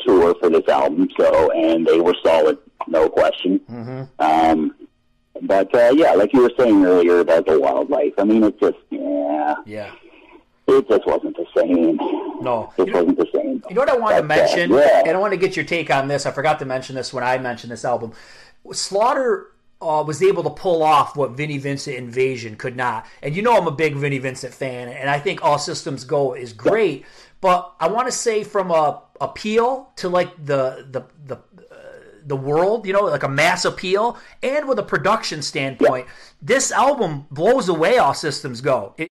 tour for this album. So, and they were solid, no question. Mm-hmm. Um, but uh, yeah, like you were saying earlier about the wildlife. I mean, it just yeah, Yeah. it just wasn't the same. No. It You know- wasn't the same. You know what I wanted to uh, mention, yeah. and I want to get your take on this. I forgot to mention this when I mentioned this album. Slaughter uh, was able to pull off what Vinnie Vincent Invasion could not. And you know I'm a big Vinnie Vincent fan, and I think All Systems Go is great. But I want to say from a appeal to like the the the uh, the world, you know, like a mass appeal, and with a production standpoint, this album blows away All Systems Go. It,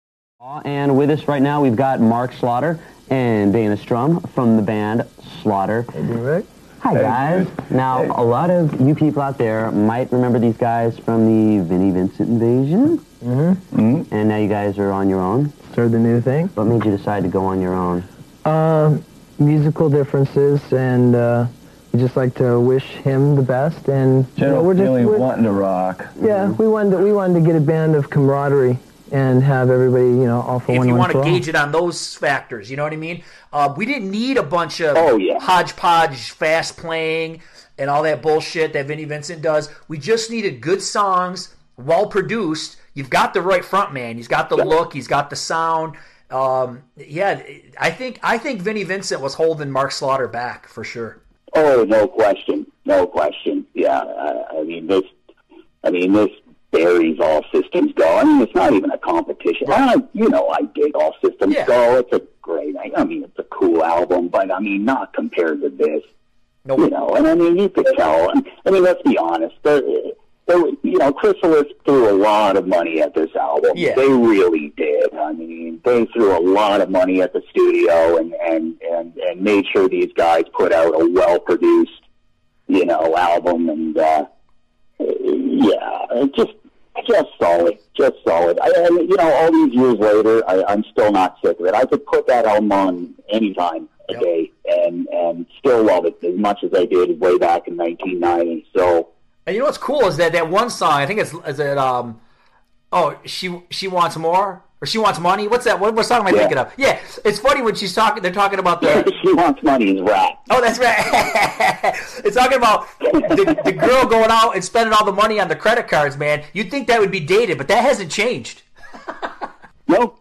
And with us right now, we've got Mark Slaughter and Dana Strum from the band Slaughter. Hey, Rick. Hi, guys. Now, a lot of you people out there might remember these guys from the Vinnie Vincent Invasion. Mm-hmm. And now you guys are on your own. Started the new thing. What made you decide to go on your own? Uh, musical differences, and uh, we just like to wish him the best. And you know, we're just we're- wanting to rock. yeah, we wanted to, we wanted to get a band of camaraderie and have everybody you know all for if one. you want for to all. gauge it on those factors, you know what I mean? Uh, we didn't need a bunch of Oh, yeah. hodgepodge fast playing and all that bullshit that Vinnie Vincent does. We just needed good songs, well produced. You've got the right front man. He's got the look. He's got the sound. Um, yeah, I think I think Vinnie Vincent was holding Mark Slaughter back for sure. Oh, no question, no question. Yeah, I, I mean this. I mean this buries all systems go. I mean it's not even a competition. I, you know, I dig all systems Yeah. go. It's a great. I, I mean, it's a cool album, but I mean, not compared to this. Nope. You know, and I mean, you could tell. I mean, let's be honest. There, there, you know, Chrysalis threw a lot of money at this album. Yeah. They really did. I mean, they threw a lot of money at the studio and and and and made sure these guys put out a well produced, you know, album. And uh, yeah, just just solid, just solid. I, I you know, all these years later, I, I'm still not sick of it. I could put that album on anytime a Yep. day and and still love it as much as I did way back in 1990. So. And you know what's cool is that that one song. I think it's is it um, oh she she wants more or she wants money. What's that? What, what song am I Yeah. thinking of? Yeah, it's funny when she's talking. They're talking about the *laughs* she wants money is rap. Oh, that's right. *laughs* it's talking about the, the girl going out and spending all the money on the credit cards, man. You'd think that would be dated, but that hasn't changed. *laughs* No.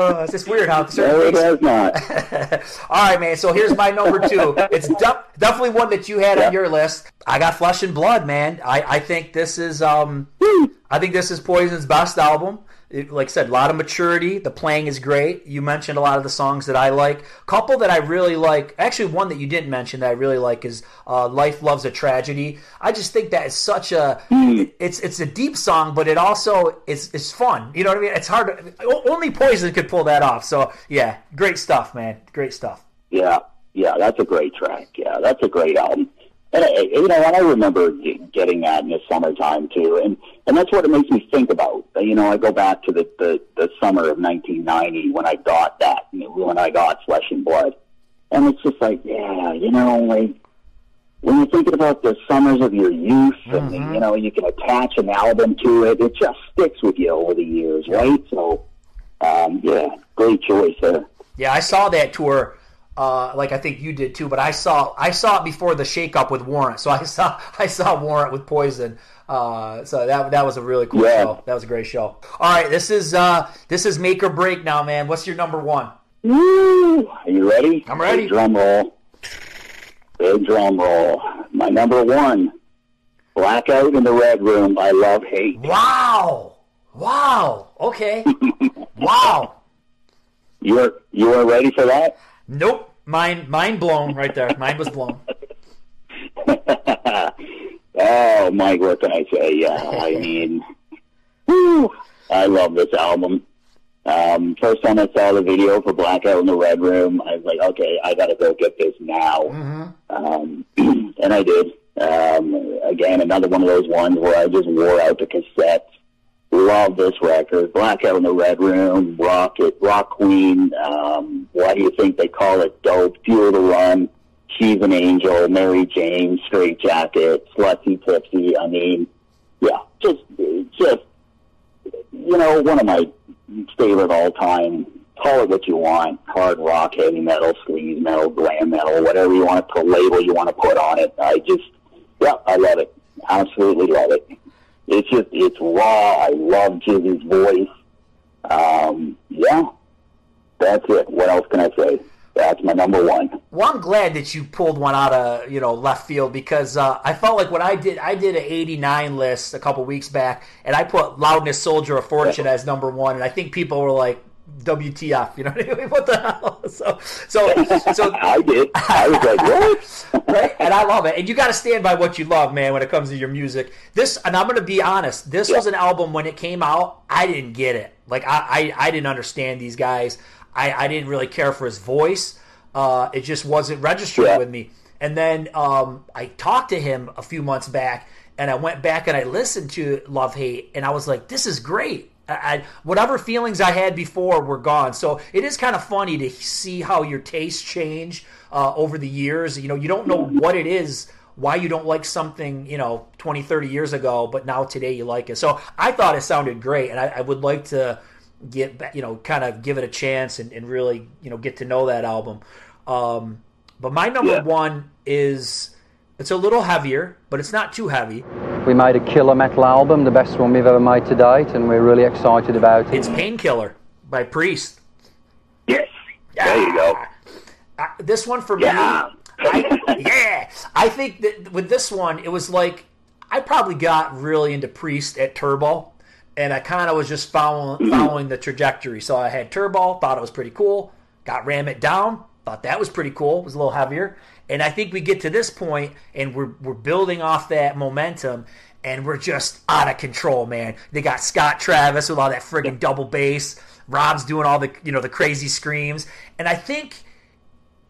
Uh, it's just weird how no, certain it things. has not. *laughs* All right, man. So here's my number two. It's de- definitely one that you had on your list. I got Flesh and Blood, man. I, I think this is um, I think this is Poison's best album. It, like I said, a lot of maturity. The playing is great. You mentioned a lot of the songs that I like. Couple that I really like. Actually, one that you didn't mention that I really like is uh, "Life Loves a Tragedy." I just think that is such a it's it's a deep song, but it also is it's fun. You know what I mean? It's hard. To, only Poison could pull that off. So yeah, great stuff, man. Great stuff. Yeah, yeah, that's a great track. Yeah, that's a great album. And I, you know, and I remember getting that in the summertime too, and and that's what it makes me think about. You know, I go back to the the, the summer of 1990 when I got that, when I got Flesh and Blood, and it's just like, yeah, you know, like when you're thinking about the summers of your youth, and you know, you can attach an album to it. It just sticks with you over the years, right? So, um, yeah, great choice there. Yeah, I saw that tour. Uh, like I think you did too, but I saw I saw it before the shakeup with Warrant. So I *laughs* saw I saw Warrant with Poison. Uh, so that that was a really cool Yeah. show. That was a great show. All right, this is uh, this is make or break now, man. What's your number one? Woo! Are you ready? I'm ready. Big drum roll. Big drum roll. My number one, Blackout in the Red Room I Love Hate. Wow, wow, okay, *laughs* wow. You are you are ready for that? Nope, mine mine blown right there. Mine was blown. *laughs* Oh Mike, what can I say? Yeah, I *laughs* mean, whew, I love this album. Um, first time I saw the video for Blackout in the Red Room, I was like, okay, I gotta go get this now. Um, *clears throat* and I did. Um, again, another one of those ones where I just wore out the cassettes. Love this record. Blackout in the Red Room, Rocket, Rock Queen, um, why do you think they call it dope? Fuel to Run, She's an Angel, Mary Jane, Straight Jacket, Slutsy Tipsy. I mean, yeah, just, just, you know, one of my favorite all time. Call it what you want: hard rock, heavy metal, sleaze metal, glam metal, whatever you want to put label you want to put on it. I just, yeah, I love it. Absolutely love it. It's just, it's raw. I love Jizzy's voice. Um, yeah, that's it. What else can I say? That's my number one. Well, I'm glad that you pulled one out of you know left field because uh, I felt like when I did I did an '89 list a couple weeks back, and I put "Loudness Soldier of Fortune" as number one, and I think people were like, "WTF?" You know what I mean? *laughs* What the hell? So, so, *laughs* so I did. I was like, what? *laughs* right? And I love it. And you got to stand by what you love, man, when it comes to your music. This, and I'm going to be honest, this was an album when it came out, I didn't get it. Like, I, I, I didn't understand these guys. I, I didn't really care for his voice. Uh, it just wasn't registering Yeah. with me. And then um, I talked to him a few months back, and I went back and I listened to Love Hate, and I was like, this is great. I, whatever feelings I had before were gone. So it is kind of funny to see how your tastes change uh, over the years. You know, you don't know what it is, why you don't like something, you know, 20, 30 years ago, but now today you like it. So I thought it sounded great, and I, I would like to get you know, kind of give it a chance and, and really, you know, get to know that album. Um, but my number Yeah. one is it's a little heavier, but it's not too heavy. We made a killer metal album, the best one we've ever made to date, and we're really excited about it. It's Painkiller by Priest. Yes. There you go. Uh, this one for Yeah. me, I, yeah, I think that with this one, it was like I probably got really into Priest at Turbo, and I kind of was just following following the trajectory. So I had Turbo, thought it was pretty cool. Got Ram It Down, thought that was pretty cool. It was a little heavier, and I think we get to this point, and we're we're building off that momentum. And we're just out of control, man. They got Scott Travis with all that friggin' double bass. Rob's doing all the you know the crazy screams, and I think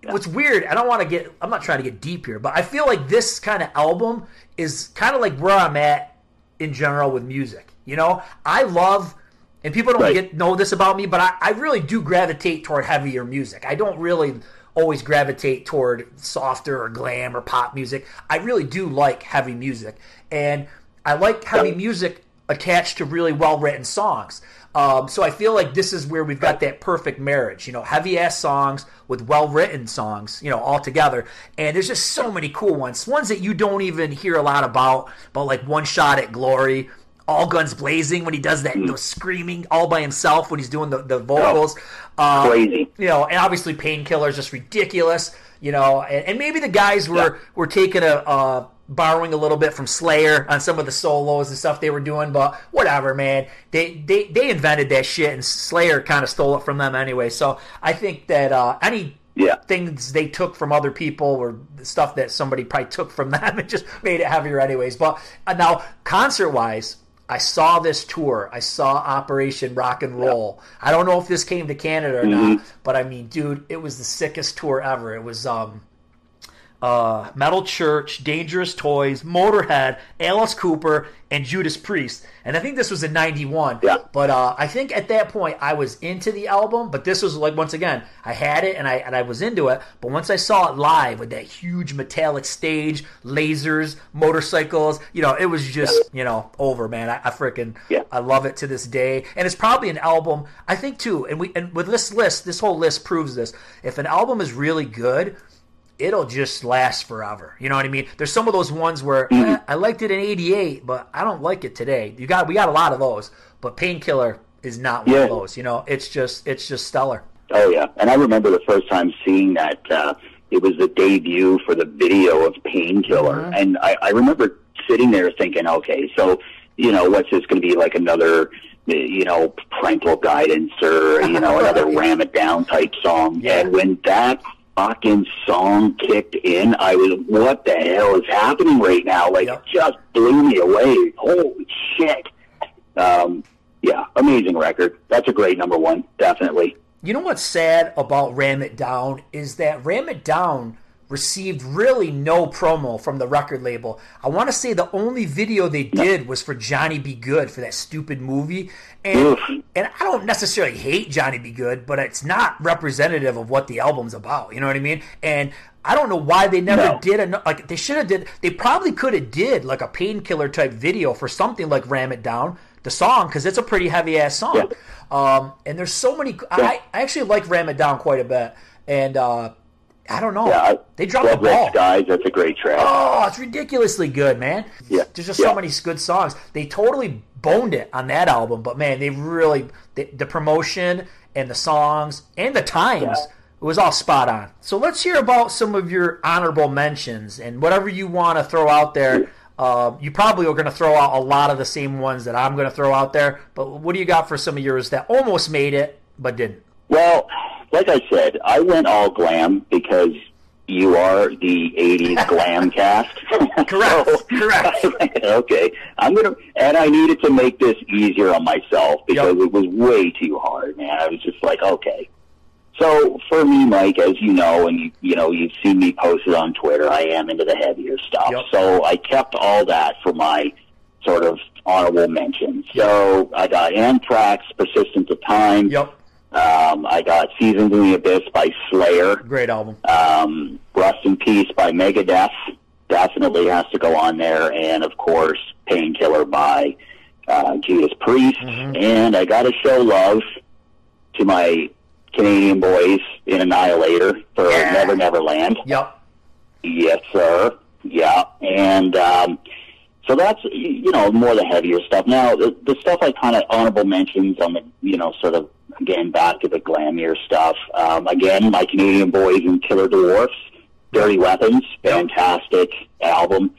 what's weird i don't want to get i'm not trying to get deep here but i feel like this kind of album is kind of like where i'm at in general with music you know i love and people don't Right. get know this about me but I, I really do gravitate toward heavier music i don't really always gravitate toward softer or glam or pop music i really do like heavy music and i like heavy music attached to really well written songs. Um, so I feel like this is where we've got that perfect marriage, you know, heavy ass songs with well written songs, you know, all together. And there's just so many cool ones, ones that you don't even hear a lot about, but like One Shot at Glory. All guns blazing when he does that, those screaming all by himself when he's doing the, the vocals. Um, Crazy. you know, and obviously Painkiller is just ridiculous, you know, and, and maybe the guys were were taking a uh, borrowing a little bit from Slayer on some of the solos and stuff they were doing, but whatever, man. They they they invented that shit, and Slayer kind of stole it from them anyway. So I think that uh, any Yeah. things they took from other people or stuff that somebody probably took from *laughs* them, it just made it heavier anyways. But uh, now concert wise. I saw this tour. I saw Operation Rock and Roll. I don't know if this came to Canada or not, but I mean, dude, it was the sickest tour ever. It was um, uh, Metal Church, Dangerous Toys, Motorhead, Alice Cooper, and Judas Priest. And I think this was in '91. Yeah. But uh, I think at that point I was into the album. But this was like once again I had it and I and I was into it. But once I saw it live with that huge metallic stage, lasers, motorcycles, you know, it was just you know over, man. I, I freaking Yeah. I love it to this day. And it's probably an album I think too. And we and with this list, this whole list proves this. If an album is really good it'll just last forever. You know what I mean? There's some of those ones where Mm-hmm. eh, I liked it in '88, but I don't like it today. You got we got a lot of those, but Painkiller is not one Yeah. of those. You know, it's just it's just stellar. Oh yeah, and I remember the first time seeing that. Uh, it was the debut for the video of Painkiller, Mm-hmm. and I, I remember sitting there thinking, okay, so you know, what's this going to be like another, you know, parental guidance or you know another *laughs* ram it down type song? Yeah. And when that fucking song kicked in, I was, what the hell is happening right now? Like, it just blew me away. Holy shit. Um, yeah, amazing record. That's a great number one, definitely. You know what's sad about Ram It Down is that Ram It Down received really no promo from the record label. I want to say the only video they did was for Johnny Be Good for that stupid movie. And and I don't necessarily hate Johnny Be Good, but it's not representative of what the album's about. You know what I mean? And I don't know why they never No. did a like they should have did they probably could have did like a painkiller type video for something like Ram It Down the song because it's a pretty heavy ass song. Um, and there's so many. I, I actually like Ram It Down quite a bit, and uh, I don't know. Yeah, they dropped the ball. Red Skies, that's a great track. Oh, it's ridiculously good, man. Yeah. There's just Yeah. so many good songs. They totally boned it on that album, but man, they really the, the promotion and the songs and the times it was all spot on. So let's hear about some of your honorable mentions and whatever you want to throw out there. Uh, you probably are going to throw out a lot of the same ones that I'm going to throw out there. But what do you got for some of yours that almost made it but didn't? Well, like I said, I went all glam because you are the 80s *laughs* glam cast. *laughs* Correct. Correct. *laughs* okay. I'm going to, and I needed to make this easier on myself because it was way too hard, man. I was just like, okay. So for me, Mike, as you know, and you, you know, you've seen me posted on Twitter, I am into the heavier stuff. So I kept all that for my sort of honorable mentions. So I got Anthrax, Persistence of Time. Yep. Um, I got Seasons in the Abyss by Slayer. Great album. Um, Rust in Peace by Megadeth definitely has to go on there, and of course Painkiller by uh, Judas Priest. Mm-hmm. And I got to show love to my Canadian boys in Annihilator for Never Never Land. Yep. Yes, sir. Yeah, and um, so that's you know more the heavier stuff. Now the, the stuff I kind of honorable mentions on the you know sort of again back to the glamier stuff. Um, again, my Canadian boys and Killer Dwarfs, Dirty Weapons, fantastic album.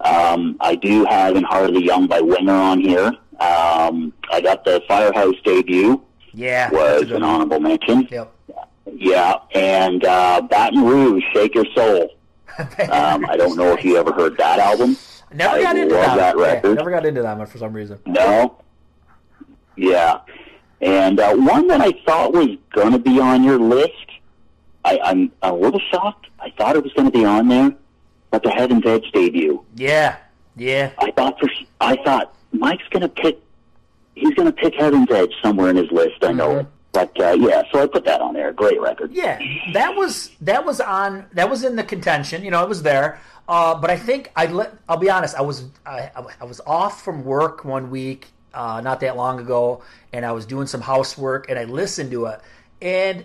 Um, I do have In Heart of the Young by Winger on here. Um, I got the Firehouse debut Yeah. was an honorable mention. Yep. Yeah, and uh, Baton Rouge, Shake Your Soul. *laughs* um, I don't know if you ever heard that album. Never I got into that. that Yeah, record. never got into that one for some reason. No. Yeah. And uh, one that I thought was going to be on your list, I, I'm a little shocked. I thought it was going to be on there, but the Heaven's Edge debut. Yeah. Yeah. I thought for I thought Mike's going to pick. He's going to pick Heaven's Edge somewhere in his list. I know it. But uh, yeah, so I put that on there. Great record. Yeah, that was that was on that was in the contention. You know, it was there. Uh, but I think I let. I'll be honest. I was I, I was off from work one week, uh, not that long ago, and I was doing some housework, and I listened to it, and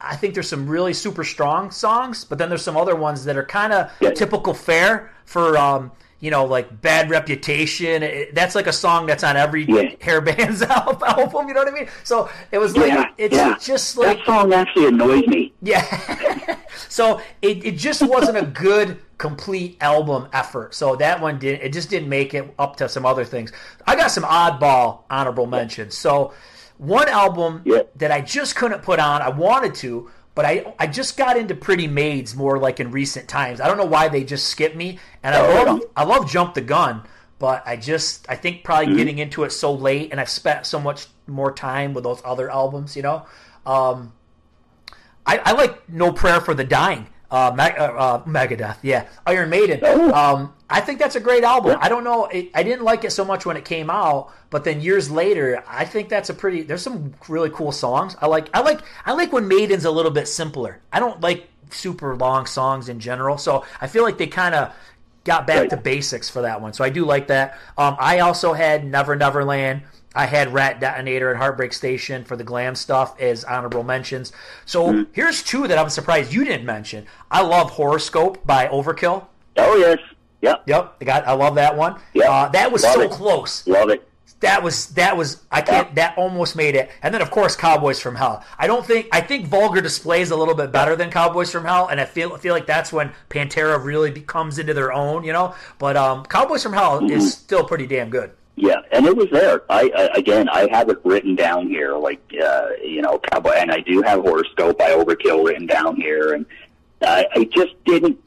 I think there's some really super strong songs, but then there's some other ones that are kind of typical fare for. Um, you know, like bad reputation. It- that's like a song that's on every hair band's *laughs* album. You know what I mean? So it was like Yeah, it's yeah. just like that song actually annoys me. yeah. *laughs* so it, it just wasn't a good complete album effort. So that one didn't. it just didn't make it up to some other things. I got some oddball honorable mentions. So one album that I just couldn't put on, I wanted to, but I I just got into Pretty Maids more like in recent times. I don't know why they just skipped me. And I Oh, love I love Jump the Gun, but I just I think probably Mhm. getting into it so late and I've spent so much more time with those other albums, you know. Um, I, I like No Prayer for the Dying. Uh, Mag- uh, uh, Megadeth, yeah, Iron Maiden. *laughs* Um, I think that's a great album. I don't know, it, I didn't like it so much when it came out, but then years later, I think that's a pretty. There's some really cool songs. I like. I like. I like when Maiden's a little bit simpler. I don't like super long songs in general, so I feel like they kind of got back to basics for that one. So I do like that. Um, I also had Never Never Land. I had Ratt Detonator and Heartbreak Station for the glam stuff as honorable mentions. So here's two that I'm surprised you didn't mention. I love Horoscope by Overkill. Oh yes, yep, yep. I got. I love that one. Yep. Uh, that was Love so it. close. Love it. That was that was I can't that almost made it. And then of course Cowboys from Hell. I don't think I think Vulgar Display is a little bit better than Cowboys from Hell, and I feel feel like that's when Pantera really comes into their own, you know. But um, Cowboys from Hell Mm-hmm. is still pretty damn good. Yeah, and it was there. I, I again, I have it written down here, like uh, you know, cowboy, and I do have horoscope by Overkill written down here, and I, I just didn't.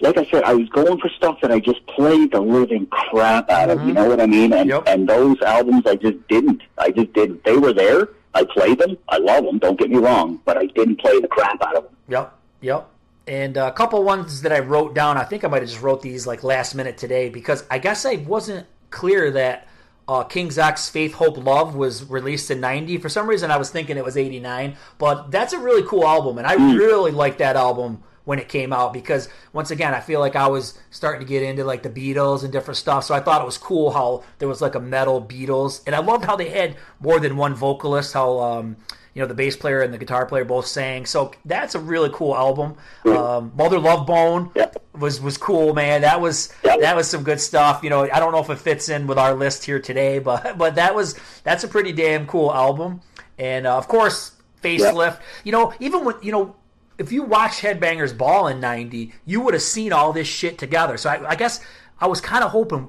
Like I said, I was going for stuff that I just played the living crap out of. You know what I mean? And and those albums, I just didn't. I just didn't. They were there. I played them. I love them. Don't get me wrong, but I didn't play the crap out of them. Yep, yep. And a couple ones that I wrote down. I think I might have just wrote these like last minute today because I guess I wasn't clear that uh, King's X Faith, Hope, Love was released in 90. For some reason, I was thinking it was 89. But that's a really cool album, and I really like that album when it came out because, once again, I feel like I was starting to get into like the Beatles and different stuff. So I thought it was cool how there was like a metal Beatles. And I loved how they had more than one vocalist, how. Um, you know the bass player and the guitar player both sang. So that's a really cool album. Um, Mother Love Bone was was cool, man. That was that was some good stuff. You know, I don't know if it fits in with our list here today, *laughs* but but that was that's a pretty damn cool album. And uh, of course, Facelift. You know, even when you know. If you watched Headbangers Ball in '90, you would have seen all this shit together. So I, I guess I was kind of hoping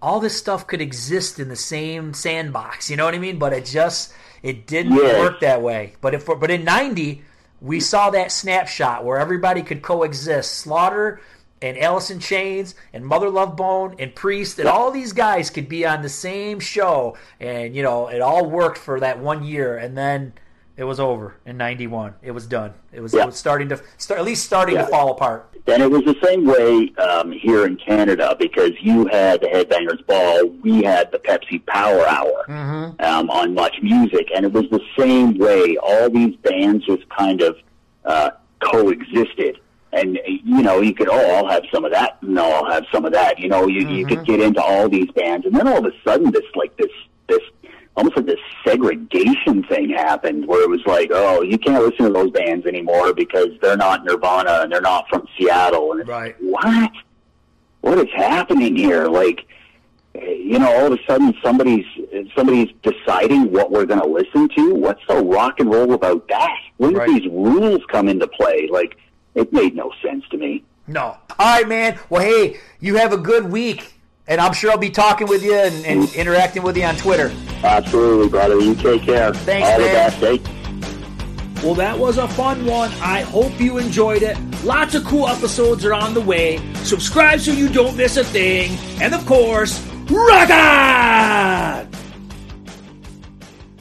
all this stuff could exist in the same sandbox. You know what I mean? But it just it didn't work that way. But if but in '90 we saw that snapshot where everybody could coexist. Slaughter and in Chains and Mother Love Bone and Priest and all these guys could be on the same show, and you know it all worked for that one year, and then it was over in '91. It was done. It was, Yeah. it was starting to start, at least starting Yeah. to fall apart. And it was the same way um, here in Canada because you had the Headbangers Ball, we had the Pepsi Power Hour Mm-hmm. um, on Much Music, and it was the same way. All these bands just kind of uh, coexisted. And you know, you could oh, I'll have some of that, and I'll have some of that. You know, you, you Mm-hmm. could get into all these bands, and then all of a sudden, this like this this almost like this segregation thing happened where it was like, oh, you can't listen to those bands anymore because they're not Nirvana and they're not from Seattle. And Right. what? What is happening here? Like, you know, all of a sudden somebody's somebody's deciding what we're going to listen to. What's so rock and roll about that? When did these rules come into play? Like, it made no sense to me. No. All right, man. Well, hey, you have a good week, and I'm sure I'll be talking with you and, and interacting with you on Twitter. Absolutely, brother. You take care. Thanks, all man. the best, eh? Well, that was a fun one. I hope you enjoyed it. Lots of cool episodes are on the way. Subscribe so you don't miss a thing. And of course, rock on!